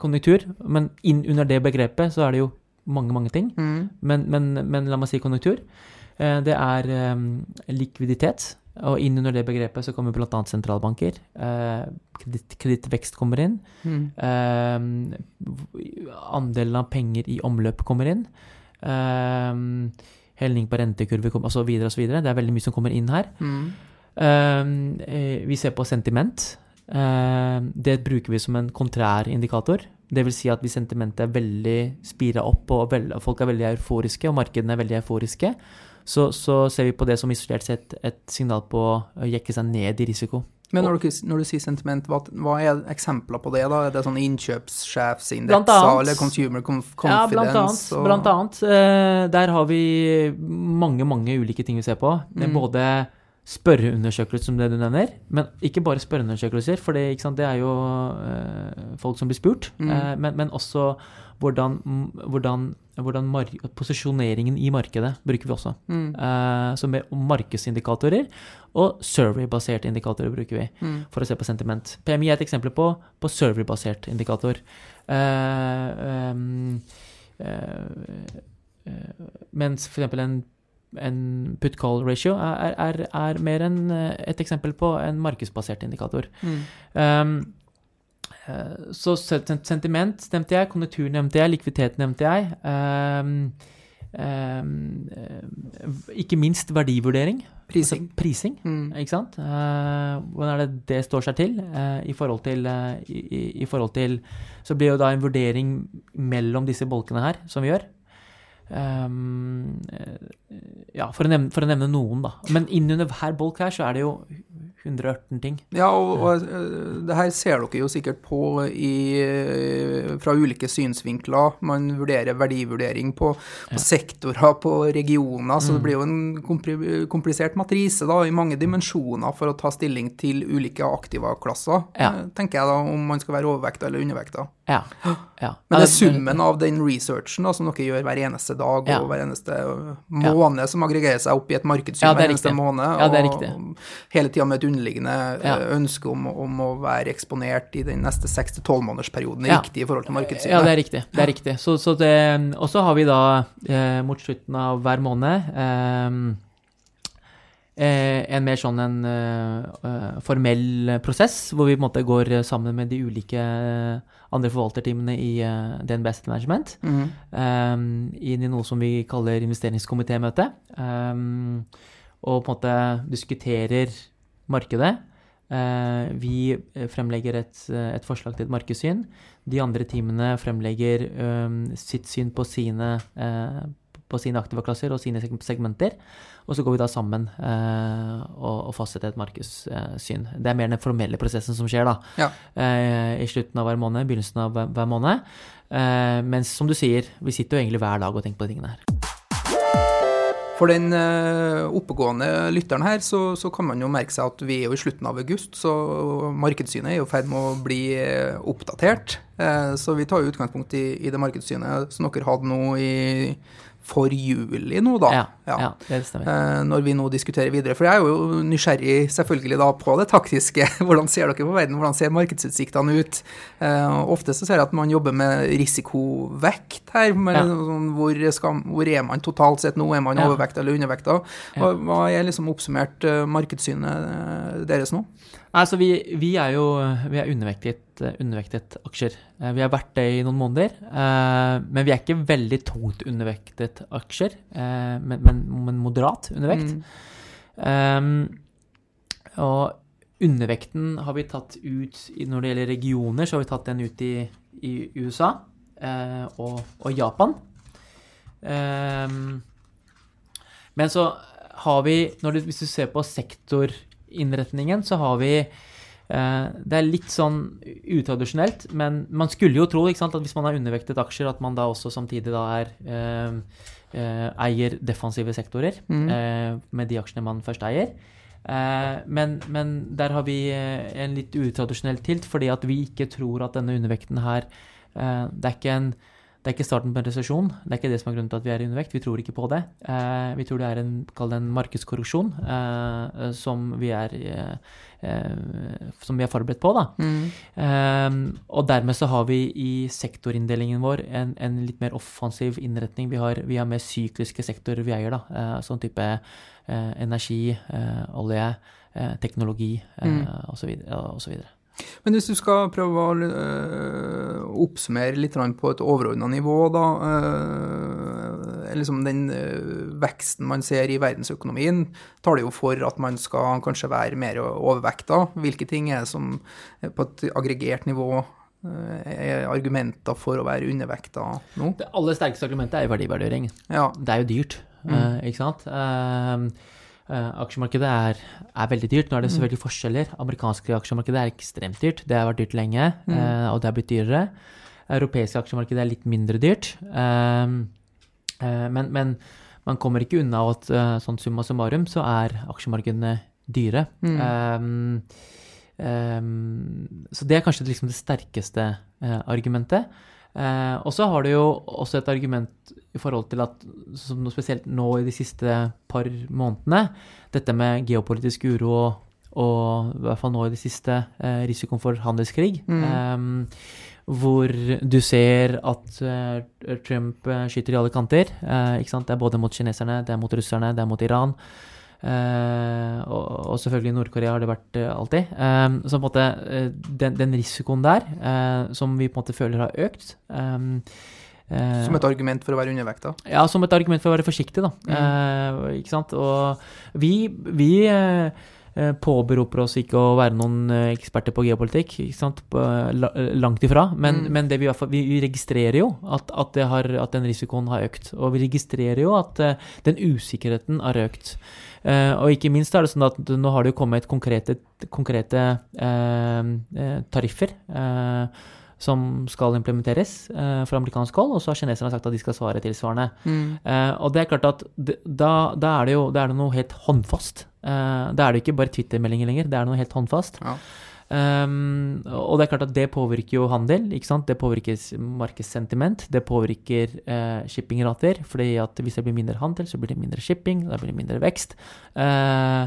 konjunktur, men inn under det begrepet så er det jo mange, mange ting. Mm. Men, men, men, la meg si konjunktur. Eh, det er um, likviditet. Og inn under det begrepet så kommer bl.a. sentralbanker. Eh, kredittvekst kommer inn. Mm. Eh, andelen av penger i omløp kommer inn. Eh, helning på rentekurver osv. osv. Det er veldig mye som kommer inn her. Mm. Eh, vi ser på sentiment. Eh, det bruker vi som en kontrær indikator. Det vil si at hvis sentimentet er veldig spira opp, og folk er veldig euforiske, og markedene er veldig euforiske, så, så, ser vi på det som isolert sett et signal på å jekke seg ned i risiko. Men når du, når du sier sentiment, hva, hva, er eksempler på det? da? Er det sånn innkjøpssjefsindekser eller consumer confidence? Ja, blant annet. Og... Blant annet. Eh, der har vi mange, mange ulike ting vi ser på. Mm. Både spørreundersøkelser, som det du nevner. Men ikke bare spørreundersøkelser, for det, det er jo uh, folk som blir spurt. Mm. Eh, men, men, også hvordan, hvordan, hvordan posisjoneringen i markedet bruker vi også. Mm. Eh, så med markedsindikatorer og survey-baserte indikatorer bruker vi mm. for å se på sentiment. PMI er et eksempel på, på survey-basert indikator. Eh, mens f.eks. en en put call ratio er, er, er mer enn eh, et eksempel på en markedsbasert indikator. Mm. Um, Eh, så sentiment nevnte jeg, konjunktur nevnte jeg, likviditet nevnte jeg. Um, um, ikke minst verdivurdering. Prising. Altså prising, mm. ikke sant. Uh, hvordan er det det står seg til? Uh, i, forhold til uh, i, i, forhold til Så blir jo da en vurdering mellom disse bolkene her, som vi gjør. Um, ja, for å, nevne, for å, nevne, noen, da. Men innunder hver bolk her så er det jo 118 ting. Ja, og, og eh, det her ser dere jo sikkert på i, eh, fra ulike synsvinkler. Man vurderer verdivurdering på, på ja. sektorer, på regioner, så mm. det blir jo en komplisert matrise da, i mange dimensjoner for å ta stilling til ulike aktiva-klasser, ja. Eh, tenker jeg da, om man skal være overvekta eller undervekta. Ja. ja. Men det er summen av den researchen da, som dere gjør hver eneste dag og hver eneste måned, som aggregerer seg opp i et markedssyn hver eneste måned. Riktig. hele tida med et underliggende. Eh, ønske om, om, å være eksponert i den neste 6-12 månedersperioden ja. riktig i forhold til markedssynet. Ja, det er riktig. Det er riktig. Så, så det, og så har vi da eh, mot slutten av hver måned eh, eh en mer sånn en uh, formell prosess, hvor vi på en måte går sammen med de ulike andre forvalterteamene i uh, DNB Asset Management mm -hmm. um, inn i noe som vi kaller investeringskomitémøte. Um, og på en måte diskuterer markedet. Uh, vi fremlegger et, et, forslag til et markedssyn. De andre teamene fremlegger um, sitt syn på sine, uh, på sine aktive klasser og sine segmenter. Og så går vi da sammen eh, og, og, fastsetter et markedssyn. Det er mer den formelle prosessen som skjer da. Ja. eh, i slutten av hver måned, begynnelsen av hver måned. mens som du sier, vi sitter jo egentlig hver dag og tenker på de tingene her. For den uh, oppegående lytteren her, så, så, kan man jo merke seg at vi er jo i slutten av august, så markedssynet er jo i ferd med å bli uh, oppdatert. Så vi tar jo utgangspunkt i, i det markedssynet som dere hadde nå i for juli nå, da. Ja, ja. ja, det stemmer. Eh, når vi nå diskuterer videre. For jeg er jo nysgjerrig selvfølgelig da på det taktiske. [LAUGHS] Hvordan ser dere på verden? Hvordan ser markedsutsiktene ut? Eh, ofte så ser jeg at man jobber med risikovekt her. Med, ja. sånn, hvor, skal, hvor, er man totalt sett nå? Er man overvekta eller undervekta? Hva, hva er liksom oppsummert uh, markedssynet eh, deres nå? Altså, vi, vi, er jo vi er undervektet, undervektet, aksjer. Eh, vi har vært det i noen måneder. Eh, men vi er ikke veldig tungt undervektet aksjer, eh, men, men, men moderat undervekt. Mm. Um, og undervekten har vi tatt ut Når det gjelder regioner, så har vi tatt den ut i, i USA og, og, Japan. Um, men så har vi, du, hvis du ser på sektor innretningen så har vi eh, det er litt sånn utradisjonelt, men man skulle jo tro sant, at hvis man har undervektet aksjer, at man da også samtidig da er eh, eh, eier defensive sektorer mm. eh, med de aksjene man først eier. Eh, men, men, der har vi eh, en litt utradisjonell tilt, fordi at vi ikke tror at denne undervekten her Det er ikke en det er ikke starten på en resesjon. Det er ikke det som er grunnen til at vi er i undervekt. Vi tror ikke på det. Eh, vi tror det er en, en markedskorrupsjon eh, som, vi er, eh, eh, som vi er forberedt på. Da. Mm. Eh, og dermed så har vi i sektorinndelingen vår en, en litt mer offensiv innretning. Vi har, vi har, mer sykliske sektorer vi eier. da, eh, Sånn type energi, olje, teknologi mm. osv. Men hvis du skal prøve å øh, oppsummere litt på et overordna nivå, da Øh, liksom Den øh, veksten man ser i verdensøkonomien, tar det jo for at man skal kanskje være mer overvekta. Hvilke ting er det som på et aggregert nivå er argumenter for å være undervekta nå? Det aller sterkeste argumentet er jo verdivurdering. Ja. Det er jo dyrt, mm. ikke sant? Uh, aksjemarkedet er, er, veldig dyrt. Nå er det mm. selvfølgelig forskjeller. Amerikanske aksjemarkedet er ekstremt dyrt. Det har vært dyrt lenge, mm. uh, og det har blitt dyrere. Europeiske aksjemarkedet er litt mindre dyrt. Uh, men, men, man kommer ikke unna at sånn summa summarum så er aksjemarkedene dyre. Mm. Um, um, så det er kanskje liksom det sterkeste argumentet. Eh, og så har du jo også et argument i forhold til at, som spesielt nå i de siste par månedene, dette med geopolitisk uro og, og i hvert fall nå i det siste eh, risikoen for handelskrig. Mm. Eh, hvor du ser at uh, Trump uh, skyter i alle kanter. Uh, det er både mot kineserne, det er mot russerne, det er mot Iran. Og, og selvfølgelig Nord-Korea har det vært eh, alltid. Um, så på en måte eh, den, den risikoen der, som vi på en måte føler har økt uh, Som et argument for å være undervekta? Ja, som et argument for å være forsiktig, da. Mm. Ikke sant. Og vi, vi Eh, påberoper oss ikke å være noen eh, eksperter på geopolitikk, eh, langt ifra. Men, mm. men vi, vi, registrerer jo at, at, har, at, den risikoen har økt. Og vi registrerer jo at den usikkerheten har økt. Og ikke minst er det sånn at nå har det jo kommet konkrete, konkrete eh, tariffer. Eh, som skal implementeres eh, fra amerikansk hold, og så har kineserne sagt at de skal svare tilsvarende. Mm. Eh, og det er klart at da, da, er det jo det er noe helt håndfast. Eh, da er det ikke bare Twitter-meldinger lenger, det er noe helt håndfast. Ja. Um, og det er klart at det påvirker jo handel, ikke sant? det påvirker markedssentiment, det påvirker uh, shippingrater. fordi at hvis det blir mindre handel, så blir det mindre shipping, da blir det mindre vekst. Uh,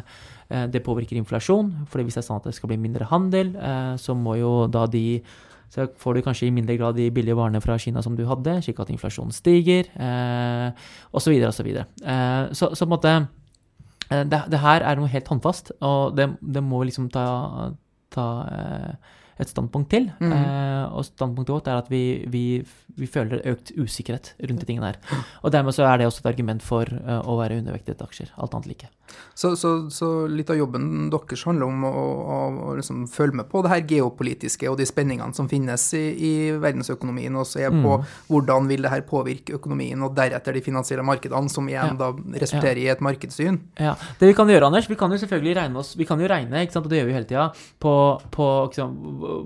uh, det påvirker inflasjon, fordi hvis det er sånn at det skal bli mindre handel, så må jo da de så får du kanskje i mindre grad de billige varene fra Kina som du hadde, slik at inflasjonen stiger, osv. osv. Eh, så, så på en måte det, det, her er noe helt håndfast, og det, det må vi liksom ta, ta eh, et standpunkt til. Mm. Eh, og standpunktet vårt er at vi, vi, vi, føler økt usikkerhet rundt de tingene her. Og dermed så er det også et argument for uh, å være undervektet aksjer. Alt annet like. Så, så, så, litt av jobben deres handler om å, å, å liksom følge med på det her geopolitiske og de spenningene som finnes i, i verdensøkonomien, og se på mm. hvordan vil det her påvirke økonomien, og deretter de finansielle markedene, som igjen ja. da resulterer ja. i et markedssyn. Ja. Det vi kan gjøre, Anders, vi kan jo selvfølgelig regne oss, vi kan jo regne, ikke sant, og det gjør vi hele tida, på, på liksom,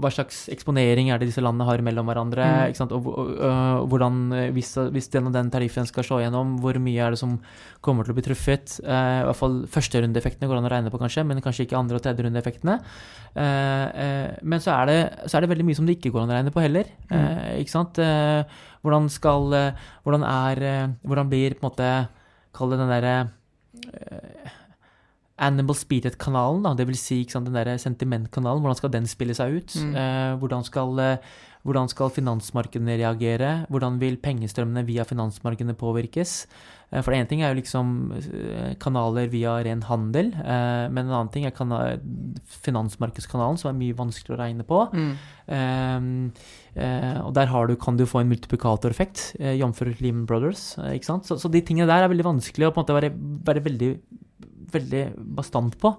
hva slags eksponering er det disse landene har mellom hverandre? Mm. Og, og, og, hvordan, hvis, hvis, den og den tariffen skal slå gjennom, hvor mye er det som kommer til å bli truffet? Uh, I hvert fall førsterundeeffektene går an å regne på, kanskje, men kanskje ikke andre- og tredjerundeeffektene. Uh, uh, men så er, det, så er, det, veldig mye som det ikke går an å regne på heller. Mm. ikke sant? hvordan skal Hvordan er Hvordan blir på en måte Kall det den derre Animal Spirit-kanalen, det vil si sant, den der sentimentkanalen, hvordan skal den spille seg ut? Mm. Eh, hvordan, skal, eh, hvordan, skal, finansmarkedene reagere? Hvordan vil pengestrømmene via finansmarkedene påvirkes? Eh, for én ting er jo liksom eh, kanaler via ren handel, eh, men en annen ting er finansmarkedskanalen, som er mye vanskeligere å regne på. Mm. Eh, og der du, kan du få en multiplikatoreffekt, jf. Lehman Brothers. Så, så, de tingene der er veldig vanskelig å på en måte være, være veldig veldig bastant på.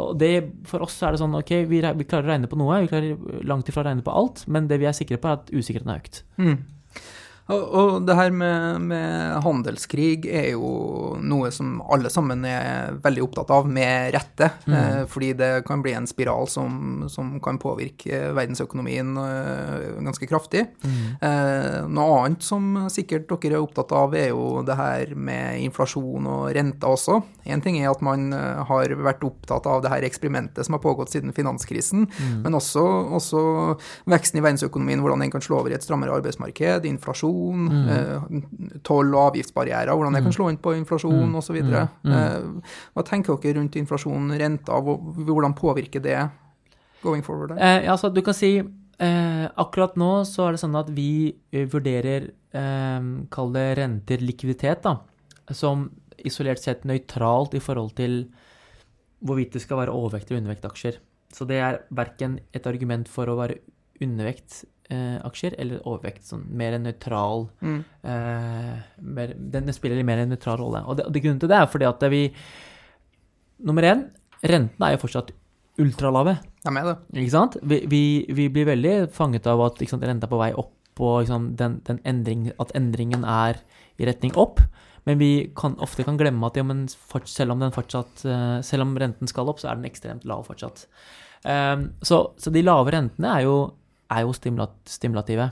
Og det, for oss er det sånn ok, vi, vi, klarer å regne på noe, vi klarer langt ifra å regne på alt, men det vi er sikre på, er at usikkerheten har økt. Mm. Og, og det her med, med, handelskrig er jo noe som alle sammen er veldig opptatt av, med rette. Mm. Eh, fordi det kan bli en spiral som, som kan påvirke verdensøkonomien eh, ganske kraftig. Mm. Eh, noe annet som sikkert dere er opptatt av, er jo det her med inflasjon og renter også. Én ting er at man eh, har vært opptatt av det her eksperimentet som har pågått siden finanskrisen, mm. men også, også veksten i verdensøkonomien, hvordan den kan slå over i et strammere arbeidsmarked, inflasjon inflasjon, mm. eh, toll- og avgiftsbarrierer, hvordan det kan mm. slå inn på inflasjon mm. osv. Mm. mm. Eh, hva tenker dere rundt inflasjon, renter, hvordan påvirker det going forward? Eh, altså, du kan si eh, akkurat nå så er det sånn at vi eh, vurderer, eh, kall det renter, likviditet, da, som isolert sett nøytralt i forhold til hvorvidt det skal være overvekt eller undervekt aksjer. Så det er verken et argument for å være undervekt aksjer eller overvekt. Sånn mer en nøytral mm. eh, mer, den, spiller mer en nøytral rolle. Og, det, og det grunnen til det er fordi at vi Nummer én, rentene er jo fortsatt ultralave. Jeg med det. Ikke sant? Vi, vi, vi blir veldig fanget av at sant, renta er på vei opp, og liksom, den, den endring, at endringen er i retning opp. Men vi kan, ofte kan glemme at ja, selv, om fortsatt, eh, selv om renten skal opp, så er den ekstremt lav fortsatt. Um, så, så, de lave rentene er jo er jo stimulative.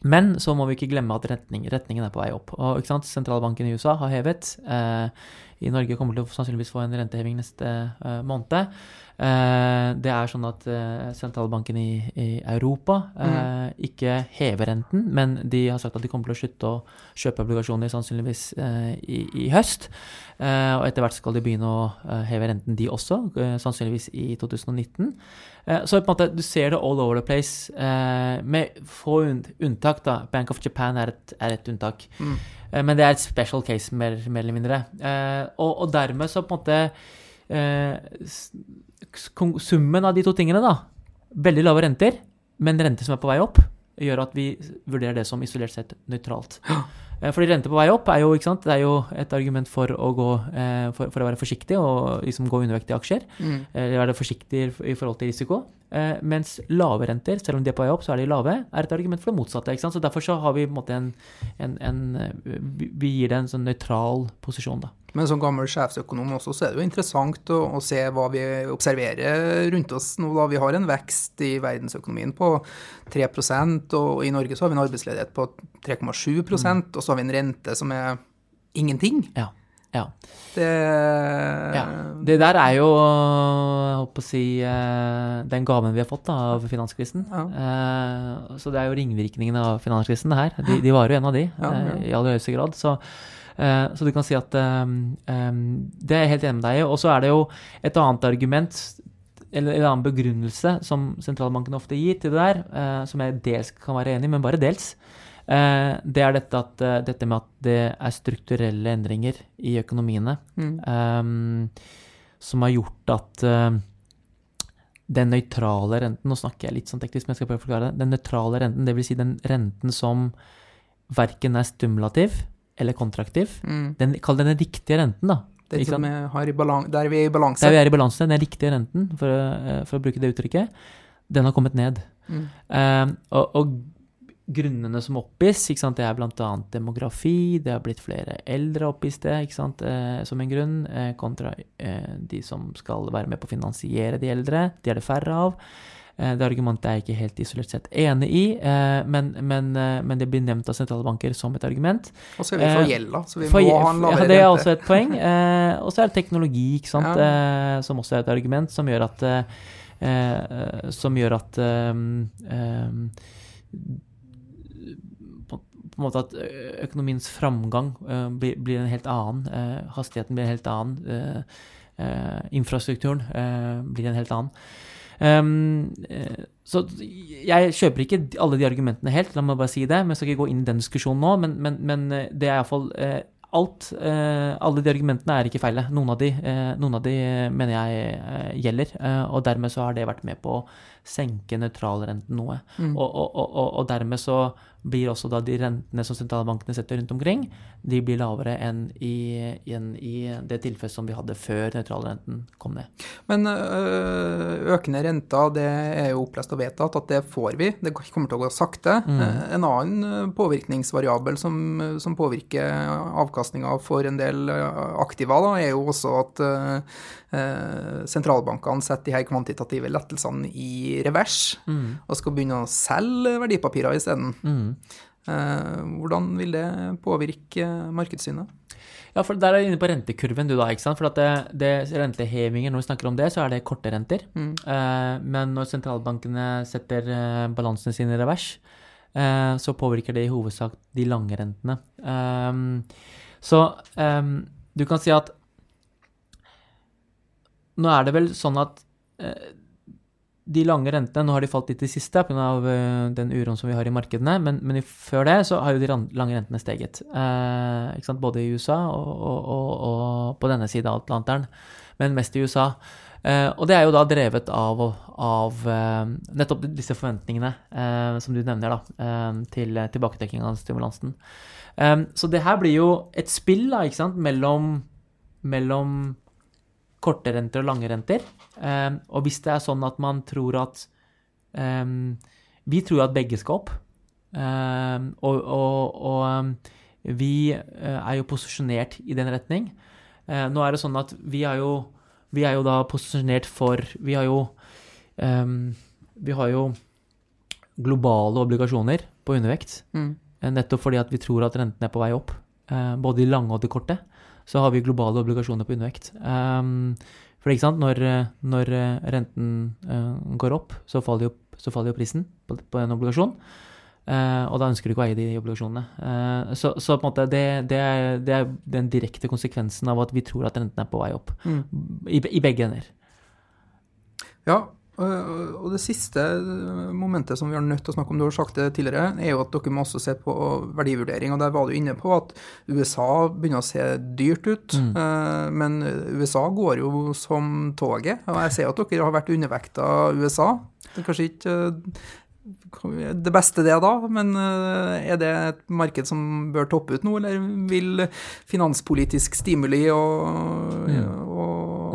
Men så må vi ikke glemme at retning, retningen er på vei opp. Og Sentralbanken i USA har hevet. Eh, I Norge kommer til å sannsynligvis få en renteheving neste uh, måned. Uh, det er sånn at uh, sentralbanken i, i Europa mm. ikke hever renten, men de har sagt at de kommer til å slutte å kjøpe obligasjoner sannsynligvis i, i høst. og etter hvert skal de begynne å heve renten, de også, sannsynligvis i 2019. så på en måte, du ser det all over the place, med få unntak. da, Bank of Japan er et, er et unntak. Mm. Men det er et special case, mer, mer eller mindre. og, og dermed så på en måte eh, summen av de to tingene, da, veldig lave renter, men renter som er på vei opp, gjør at vi vurderer det som isolert sett nøytralt. Eh, Fordi rente på vei opp er jo, ikke sant, det er jo et argument for å, gå, eh, for, for å være forsiktig og liksom gå undervektig i aksjer. Mm. Eller være forsiktig i forhold til risiko. Eh, mens lave renter, selv om de er på vei opp, så er de lave, er et argument for det motsatte. ikke sant? Så Derfor så har vi en en, en, Vi gir det en sånn nøytral posisjon, da. Men som gammel sjefsøkonom også, så er det jo interessant å, å se hva vi observerer rundt oss nå. da Vi har en vekst i verdensøkonomien på 3% og i Norge så har vi en arbeidsledighet på 3,7 Mm. og så har vi en rente som er ingenting. Ja. ja. Det Ja. Det der er jo, jeg holdt å si, eh, den gaven vi har fått da, av finanskrisen. Ja. Eh, Så det er jo ringvirkningene av finanskrisen, det her. De, de var jo en av de, eh, i aller høyeste grad. Så, så du kan si at eh, eh, Det er jeg helt enig med deg i. Og så er det jo et annet argument, eller en annen begrunnelse, som sentralbanken ofte gir til det der, eh, som jeg dels kan være enig i, men bare dels. Eh, Det er dette, at, eh, dette med at det er strukturelle endringer i økonomiene Mm. ehm, som har gjort at eh, den nøytrale renten Nå snakker jeg litt sånn teknisk, men jeg skal prøve å forklare det. Den nøytrale renten, dvs. Si den renten som verken er stimulativ eller kontraktiv. Mm. Den, kall det den riktige renten, da. Den som er, har i der vi er i balanse. Der vi er i balanse, den riktige renten, for, å- eh, for å bruke det uttrykket, den har kommet ned. Mm. Um, og, og grunnene som oppgis, det er bl.a. demografi, det har blitt flere eldre oppgis det, ikke sant, eh, som en grunn, eh, kontra eh, de som skal være med på å finansiere de eldre. De er det færre av. Eh, det argumentet er jeg ikke helt isolert sett enig i, eh, men, men, eh, men det blir nevnt av sentralbanker som et argument. Og så er vi for gjelda, så vi For- må ha en ja, det er rente. også et poeng. [LAUGHS] Og så er det teknologi, ikke sant, Ja. som også er et argument som gjør at Som gjør at på, en måte at økonomiens framgang blir, blir en helt annen. hastigheten blir en helt annen. infrastrukturen blir en helt annen. Um, eh, så jeg kjøper ikke alle de argumentene helt, la meg bare si det. Men jeg skal ikke gå inn i den diskusjonen nå. Men, men, men eh, det er iallfall uh, alt. eh, alle de argumentene er ikke feile. Noen av de, eh, noen av de eh, mener jeg eh, gjelder. eh, og dermed så har det vært med på å senke nøytralrenten noe. Mm. Og, og, og, og dermed så blir også da de rentene som sentralbankene setter rundt omkring, de blir lavere enn i, enn i det tilfellet som vi hadde før nøytralrenten kom ned. Men øh, økende renter, det er jo opplest og vedtatt at det får vi. Det kommer til å gå sakte. Mm. Eh, En annen øh, påvirkningsvariabel som, som påvirker avkastninga for en del øh, aktiva, da, er jo også at øh, sentralbankene setter de her kvantitative lettelsene i revers og skal begynne å selge verdipapirer isteden. Mm. Eh, hvordan vil det påvirke markedssynet? Ja, for der er du inne på rentekurven, du da. ikke sant? For at det, det rentehevinger, når vi snakker om det, så er det korte renter. Mm. Eh, men når sentralbankene setter eh, balansene sine i revers, eh, så påvirker det i hovedsak de lange rentene. Ehm, så ehm, du kan si at Nå er det vel sånn at eh, de lange rentene Nå har de falt litt i det siste pga. Uh, den uroen som vi har i markedene, men, men før det så har jo de lange rentene steget. Eh? Både i USA og, og, og, og på denne siden av Atlanteren, men mest i USA. Eh, og det er jo da drevet av, av eh, nettopp disse forventningene eh, som du nevner, da, eh, til tilbaketrekking av stimulansen. Eh, så det her blir jo et spill da, mellom, mellom korte renter og lange renter. Eh, og hvis det er sånn at man tror at eh, Vi tror at begge skal opp. Eh, og og, og vi eh, er jo posisjonert i den retning. Eh, nå er det sånn at vi er jo, vi er jo da posisjonert for Vi har jo Vi har jo globale obligasjoner på undervekt. Mm. Eh, Nettopp fordi at vi tror at rentene er på vei opp. Eh, både i lange og de korte. Så har vi globale obligasjoner på undervekt. Um, for ikke sant, når, når eh, renten uh, går opp, så faller jo, så faller jo prisen på, på en obligasjon. Uh, og da ønsker du ikke å eie de obligasjonene. Uh, så, så på en måte det, det, er, det er den direkte konsekvensen av at vi tror at renten er på vei opp. Mm. I, I begge ender. Ja, Og det siste momentet som vi har nødt til å snakke om, du har sagt det tidligere, er jo at dere må også se på verdivurdering. og Der var du inne på at USA begynner å se dyrt ut. Mm. Men USA går jo som toget. Og jeg ser at dere har vært undervekta USA. Det er kanskje ikke det beste, det, da. Men er det et marked som bør toppe ut nå, eller vil finanspolitisk stimuli og, mm.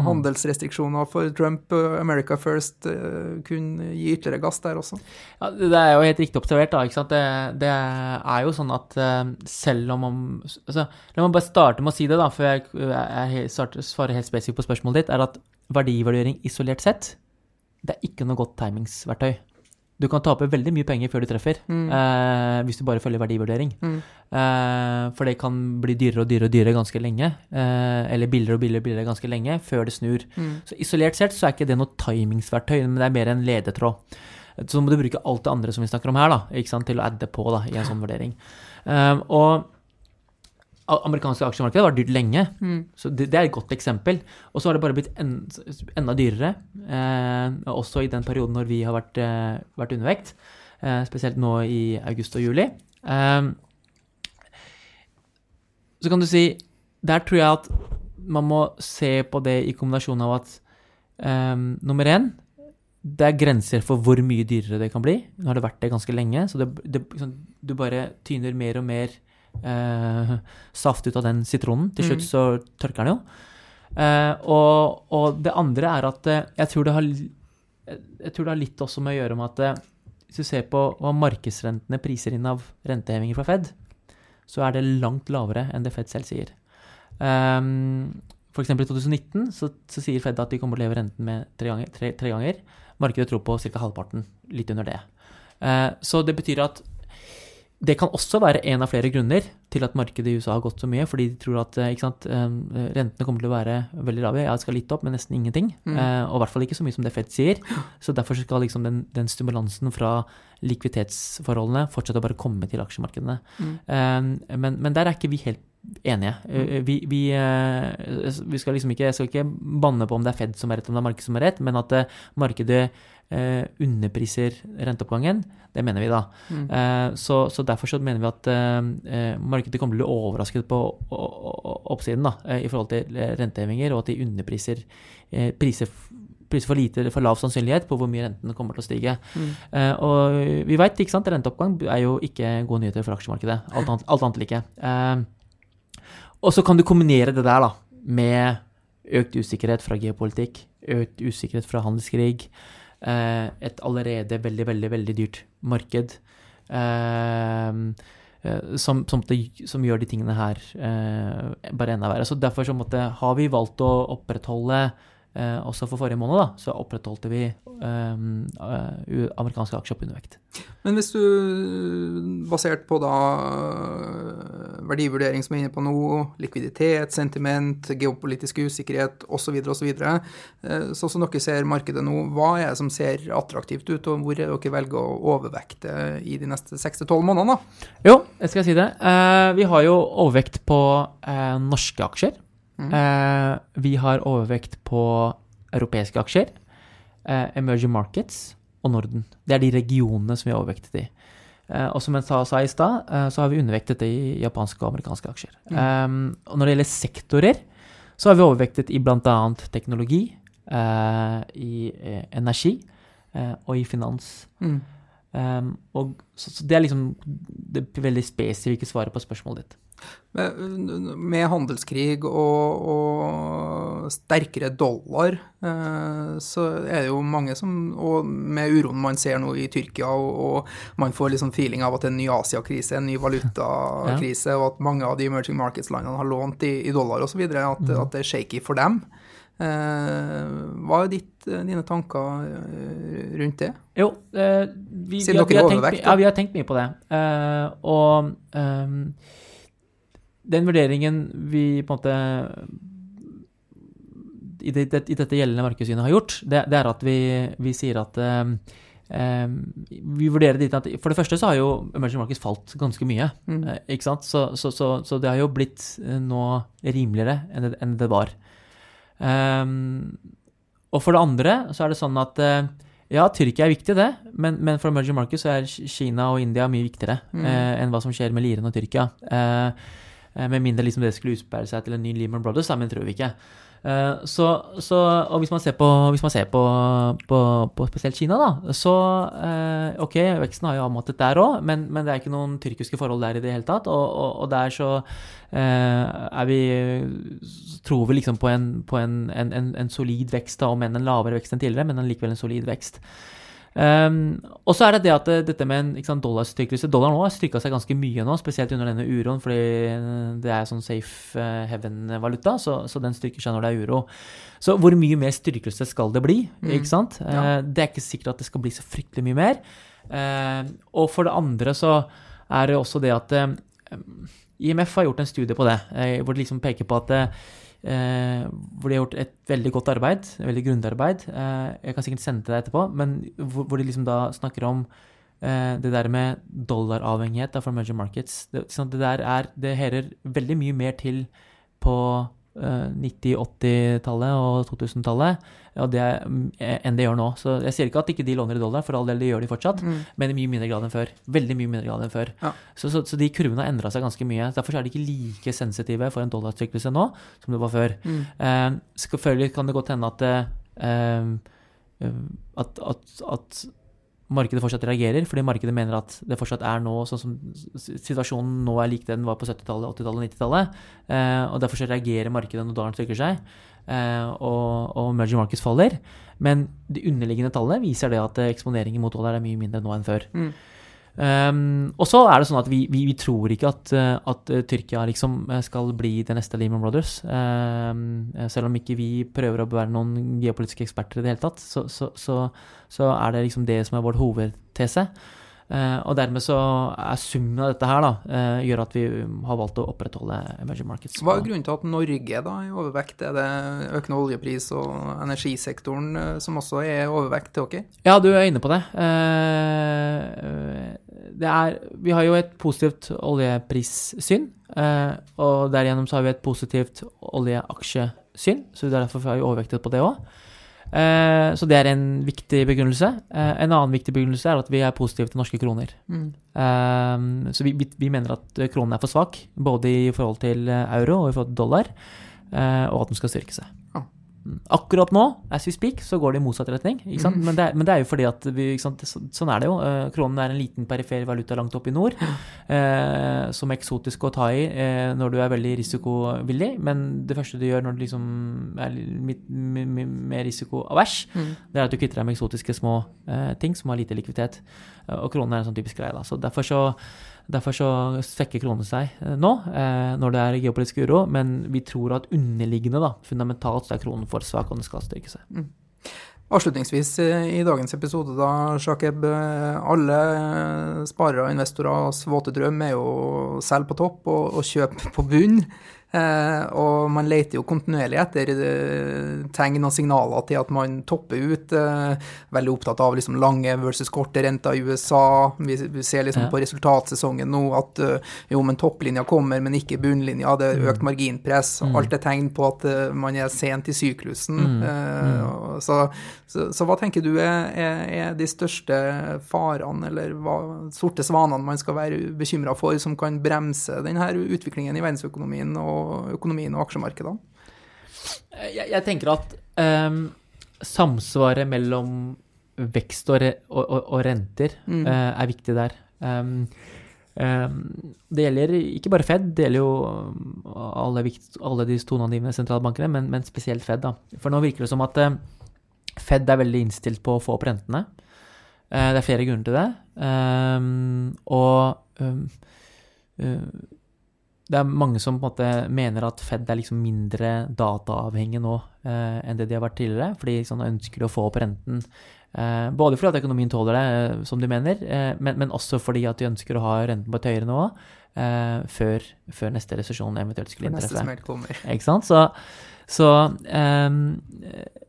Mm. handelsrestriksjoner for Trump, America First, eh, kunne gi ytterligere gass der også. Ja, det er jo helt riktig observert. da, ikke sant? Det, det er jo sånn at eh, selv om man altså, La meg bare starte med å si det, da, før jeg, jeg starter, svarer helt spesifikt på spørsmålet ditt. er at Verdivurdering isolert sett, det er ikke noe godt timingsverktøy. Du kan tape veldig mye penger før du treffer, mm. eh, hvis du bare følger verdivurdering. Mm. Eh, for det kan bli dyrere og dyrere og dyrere ganske lenge. Eh, eller billigere og billigere, billigere ganske lenge, før det snur. Mm. Så isolert sett så er ikke det noe timingsverktøy, men det er mer en ledetråd. Så må du bruke alt det andre som vi snakker om her, da, til å adde på da, i en sånn vurdering. Eh, og amerikanske aksjemarkedet har vært dyrt lenge. Mm. Så det, det, er et godt eksempel. Og så har det bare blitt en, enda dyrere, eh, også i den perioden når vi har vært, eh, vært undervekt. Eh, spesielt nå i august og juli. Eh, så kan du si Der tror jeg at man må se på det i kombinasjon av at eh, nummer én det er grenser for hvor mye dyrere det kan bli. Nå har det vært det ganske lenge, så det, det, liksom, du bare tyner mer og mer eh, saft ut av den sitronen. Til slutt mm. så tørker den jo. Eh, og, og, det andre er at eh, jeg tror det har jeg tror det har litt også med å gjøre med at eh, hvis du ser på hva markedsrentene priser inn av rentehevinger fra Fed, så er det langt lavere enn det Fed selv sier. Um, F.eks. i 2019 så, så, sier Fed at de kommer til å leve renten med tre ganger. Tre, tre ganger. Markedet tror på ca. halvparten, litt under det. Uh, så det betyr at det kan også være en av flere grunner til at markedet i USA har gått så mye, fordi de tror at eh, sant, eh, rentene kommer til å være veldig lave. Ja, det skal litt opp, men nesten ingenting. Mm. Eh, og i hvert fall ikke så mye som det Fed sier. Så derfor skal liksom den, den stimulansen fra likviditetsforholdene fortsette å bare komme til aksjemarkedene. Mm. Men, men, der er ikke vi helt enige. Mm. Vi, vi, vi, skal liksom ikke, jeg skal ikke banne på om det er Fed som er rett, om det er markedet som er rett, men at markedet eh, underpriser renteoppgangen. Det mener vi, da. Mm. Eh, så, så, derfor så mener vi at eh, eh markedet kommer til å bli overrasket på oppsiden da, eh, i forhold til eh, rentehevinger, og at de underpriser priser, priser for lite, for lav sannsynlighet på hvor mye rentene kommer til å stige. Mm. og vi veit, ikke sant, renteoppgang er jo ikke gode nyheter for aksjemarkedet. Alt annet, alt annet like. og så kan du kombinere det der da, med økt usikkerhet fra geopolitikk, økt usikkerhet fra handelskrig, et allerede veldig, veldig, veldig dyrt marked. Eh, eh, som, det, som, gjør de tingene her bare enda verre. Så Derfor så måtte, har vi valgt å opprettholde Eh, også for forrige måned da, så opprettholdte vi eh, amerikanske aksjer på undervekt. Men hvis du, basert på da verdivurdering som er inne på nå, likviditet, sentiment, geopolitisk usikkerhet osv., osv., så eh, sånn som dere ser markedet nå, hva er det som ser attraktivt ut, og hvor er dere velger å overvekte i de neste 6-12 månedene? da? Jo, jeg skal si det. Eh, vi har jo overvekt på eh, norske aksjer. Mm. Eh, vi har overvekt på europeiske aksjer, eh, emerging markets og Norden. Det er de regionene som vi har overvektet i. Eh, og som jeg sa, sa i stad, eh, så har vi undervektet det i japanske og amerikanske aksjer. Mm. Um, og når det gjelder sektorer, så har vi overvektet i bl.a. teknologi, eh, i energi og i finans. Mm. Um, og, så, så, det er liksom det veldig spesifikke svaret på spørsmålet ditt. Med, handelskrig og, og, sterkere dollar, eh, så er det jo mange som Og med uroen man ser nå i Tyrkia, og, og man får liksom feeling av at det er en ny Asia-krise, en ny valutakrise, ja. og at mange av de emerging markets-landene har lånt i, i dollar osv., at, mm. at det er shaky for dem. Eh, hva er ditt, dine tanker eh, rundt det? Jo, eh, vi, Siden vi, har, er overvekt. ja, vi har tenkt mye på det. Eh, og um, den vurderingen vi på en måte i, det, i dette gjeldende markedssynet har gjort, det, det er at vi, vi sier at um, vi vurderer dit at For det første så har jo emerging markets falt ganske mye. Mm. Uh, ikke sant? Så, så, så, så, det har jo blitt noe nå rimeligere enn det, enn det var. Um, og for det andre så er det sånn at uh, Ja, Tyrkia er viktig, det, men, men for emerging markets så er Kina og India mye viktigere Mm. eh, enn hva som skjer med liren og Tyrkia. Eh, eh, med mindre liksom det skulle utspille seg til en ny Lehman Brothers, men tror vi ikke. Eh, så, så, og hvis man ser på, man ser på, på, på spesielt Kina, da, så eh, Ok, veksten har jo avmattet der òg, men, men det er ikke noen tyrkiske forhold der i det hele tatt. Og, og, og der så eh, er vi Tror vi liksom på en, en, en, en solid vekst, da, om enn en lavere vekst enn tidligere, men en likevel en solid vekst. Um, og så er det det at dette med en sant, dollarstyrkelse Dollar nå har styrka seg ganske mye nå, spesielt under denne uroen, fordi det er sånn safe uh, heaven-valuta, så, så den styrker seg når det er uro. Så hvor mye mer styrkelse skal det bli? Mm. ikke sant? Ja. Uh, det er ikke sikkert at det skal bli så fryktelig mye mer. Uh, og for det andre så er det også det at uh, IMF har gjort en studie på det, eh, hvor de liksom peker på at eh, hvor de har gjort et veldig godt arbeid, et veldig grundig arbeid. Eh, jeg kan sikkert sende til deg etterpå, men hvor, hvor de liksom da snakker om eh, det der med dollaravhengighet for emerging markets. Det, sånn, det der er Det hører veldig mye mer til på eh, 90-, 80-tallet og 2000-tallet og det, er, mm, enn det gjør nå. Så jeg sier ikke at ikke de låner i dollar, for all del, det gjør de fortsatt, Mm. men i mye mindre grad enn før. Veldig mye mindre grad enn før. Ja. Så, så, så de kurvene har endra seg ganske mye. Derfor er de ikke like sensitive for en dollarstyrkelse nå som det var før. Mm. Eh, selvfølgelig kan det godt hende at, eh, eh, at, at, at markedet fortsatt reagerer, fordi markedet mener at det fortsatt er nå sånn som situasjonen nå er lik det den var på 70-tallet, 80-tallet 90-tallet. Eh, og derfor så reagerer markedet når dollaren styrker seg, eh, og, og emerging markets faller. Men de underliggende tallene viser det at eh, eksponeringen mot dollar er mye mindre nå enn før. Mm. Um, og så er det sånn at vi, vi, vi tror ikke at, uh, at uh, Tyrkia liksom uh, skal bli det neste Lehman Brothers. Um, selv om ikke vi prøver å være noen geopolitiske eksperter i det hele tatt, så, så, så, så er det liksom det som er vår hovedtese. Uh, og dermed så er summen av dette her da, uh, gjør at vi har valgt å opprettholde emerging markets. Hva er grunnen til at Norge da er i overvekt? Er det økende oljepris og energisektoren eh, som også er overvekt til dere? Ja, du er inne på det. Eh, det er, vi har jo et positivt oljeprissyn, eh, og derigjennom så har vi et positivt oljeaksjesyn, så er derfor har vi overvektet på det òg. Så det er en viktig begrunnelse. Eh, En annen viktig begrunnelse er at vi er positive til norske kroner. Mm. Eh, Så vi, vi, vi mener at kronen er for svak, både i forhold til euro og i forhold til dollar, eh, og at den skal styrke seg. Mm. Akkurat nå, as we speak, så går det i motsatt retning. Mhm. Men, det er, men det er jo fordi at vi, så- Sånn er det jo. Eh, Kronen er en liten perifer valuta langt oppe i nord, eh, som er eksotisk å ta i eh, når du er veldig risikovillig. Men det første du gjør når du liksom er litt mer risikoavers, Mm. det er at du kvitter deg med eksotiske små eh, ting som har lite likviditet. Eh, og kronen er en sånn typisk greie. Da. Så derfor så, derfor så svekker kronen seg eh, nå, eh, når det er geopolitisk uro. Men vi tror at underliggende, da, fundamentalt, så er kronen for svak, og den skal styrke seg. Avslutningsvis eh, i dagens episode, da, Shakeb. Alle sparere og investorers våte drøm er jo selge på topp og, og kjøpe på bunn. Eh, og man leter jo kontinuerlig etter eh, tegn og signaler til at man topper ut. Eh, veldig opptatt av liksom lange versus korte renter i USA. Vi, ser liksom Ja. på resultatsesongen nå at jo, men topplinja kommer, men ikke bunnlinja. Det er økt marginpress. Mm. Alt er tegn på at man er sent i syklusen. Mm. Eh, og så, så, så hva tenker du er, er, er de største farene, eller hva, sorte svanene man skal være bekymra for, som kan bremse denne utviklingen i verdensøkonomien og økonomien og aksjemarkedene? Jeg, jeg tenker at um, samsvaret mellom vekst og, re, og, og, og renter Mm. uh, er viktig der. Um, det gjelder ikke bare Fed, det gjelder jo um, alle, vikt, alle de toneangivende sentralbankene, men, men spesielt Fed. da. For nå virker det som at eh, Fed er veldig innstilt på å få opp rentene. Eh, det er flere grunner til det. Og eh, det er mange som på en måte mener at Fed er liksom mindre dataavhengig nå eh, enn det de har vært tidligere, fordi sånn ønsker å få opp renten. Eh, både fordi at økonomien tåler det, eh, som de mener, eh, men, men også fordi at de ønsker å ha renten på et høyere nivå eh, før, før neste resesjon eventuelt skulle inntreffe. [LAUGHS] Ikke sant? Så, så ehm, eh,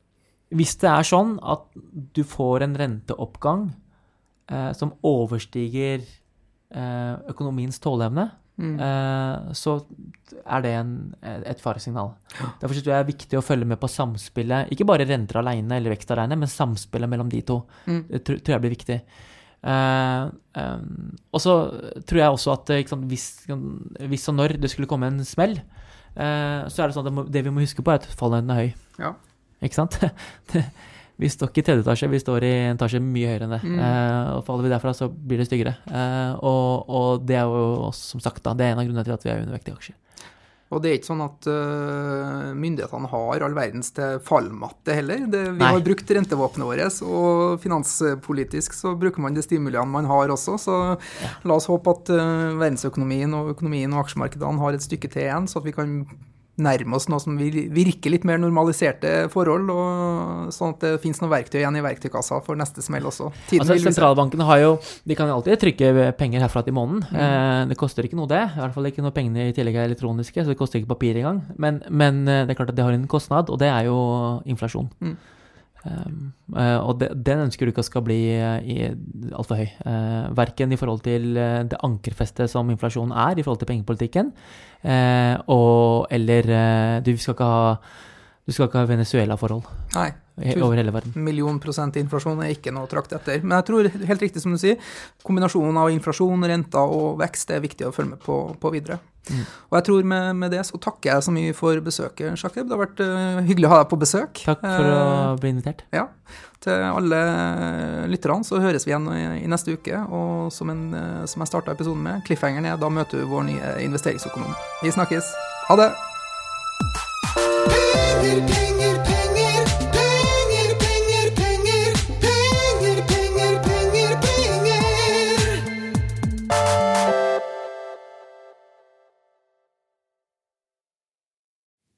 hvis det er sånn at du får en renteoppgang eh, som overstiger eh, økonomiens tåleevne, eh, så er det en, et faresignal. Derfor synes jeg det er viktig å følge med på samspillet, ikke bare renter alene eller vekst alene, men samspillet mellom de to. Det tror, tror jeg blir viktig. Uh, um, og så tror jeg også at sant, hvis, hvis og når det skulle komme en smell, uh, så er det sånn at det, må, det vi må huske på, er at fallhøyden er høy. Ja. Ikke sant? [LAUGHS] vi står ikke i tredje etasje, vi står i en etasje mye høyere enn det. Eh, og faller vi derfra, så blir det styggere. Eh, og, og det er jo som sagt, da, det er en av grunnene til at vi er undervektige aksjer. Og det er ikke sånn at uh, myndighetene har all verdens til fallmatte heller. Det, vi Nei. har brukt rentevåpenet vårt, og finanspolitisk så bruker man de stimuliene man har også. Så la oss håpe at uh, verdensøkonomien og økonomien og aksjemarkedene har et stykke til igjen, så at vi kan nærme oss noe som vir- virker litt mer normaliserte forhold, og sånn at det finnes noe verktøy igjen i verktøykassa for neste smell også. Tiden Altså, sentralbankene har jo De kan alltid trykke penger herfra til månen. Eh, det koster ikke noe, det. I hvert fall ikke når pengene i tillegg er elektroniske, så det koster ikke papir engang. Men, men eh, det er klart at det har en kostnad, og det er jo inflasjon. Mm. Um, eh, og den ønsker du ikke skal bli uh, altfor høy. Uh, verken i forhold til eh, det ankerfestet som inflasjonen er i forhold til pengepolitikken, eh, og eller eh, Du skal ha du skal ikke ha Venezuela-forhold Nei. Over hele verden. Million prosent inflasjon er ikke noe å trakte etter. Men jeg tror, helt riktig som du sier, kombinasjonen av inflasjon, renter og vekst er viktig å følge med på, på videre. Mm. Og jeg tror med, med det så takker jeg så mye for besøket, Shakib. Det har vært uh, hyggelig å ha deg på besøk. Takk for å Eh, bli invitert. ja. Til alle lytterne så høres vi igjen i, i neste uke. Og som, en, uh, som jeg starta episoden med, cliffhangeren er da møter du vår nye investeringsøkonom. Vi snakkes. Ha det! Penger, penger,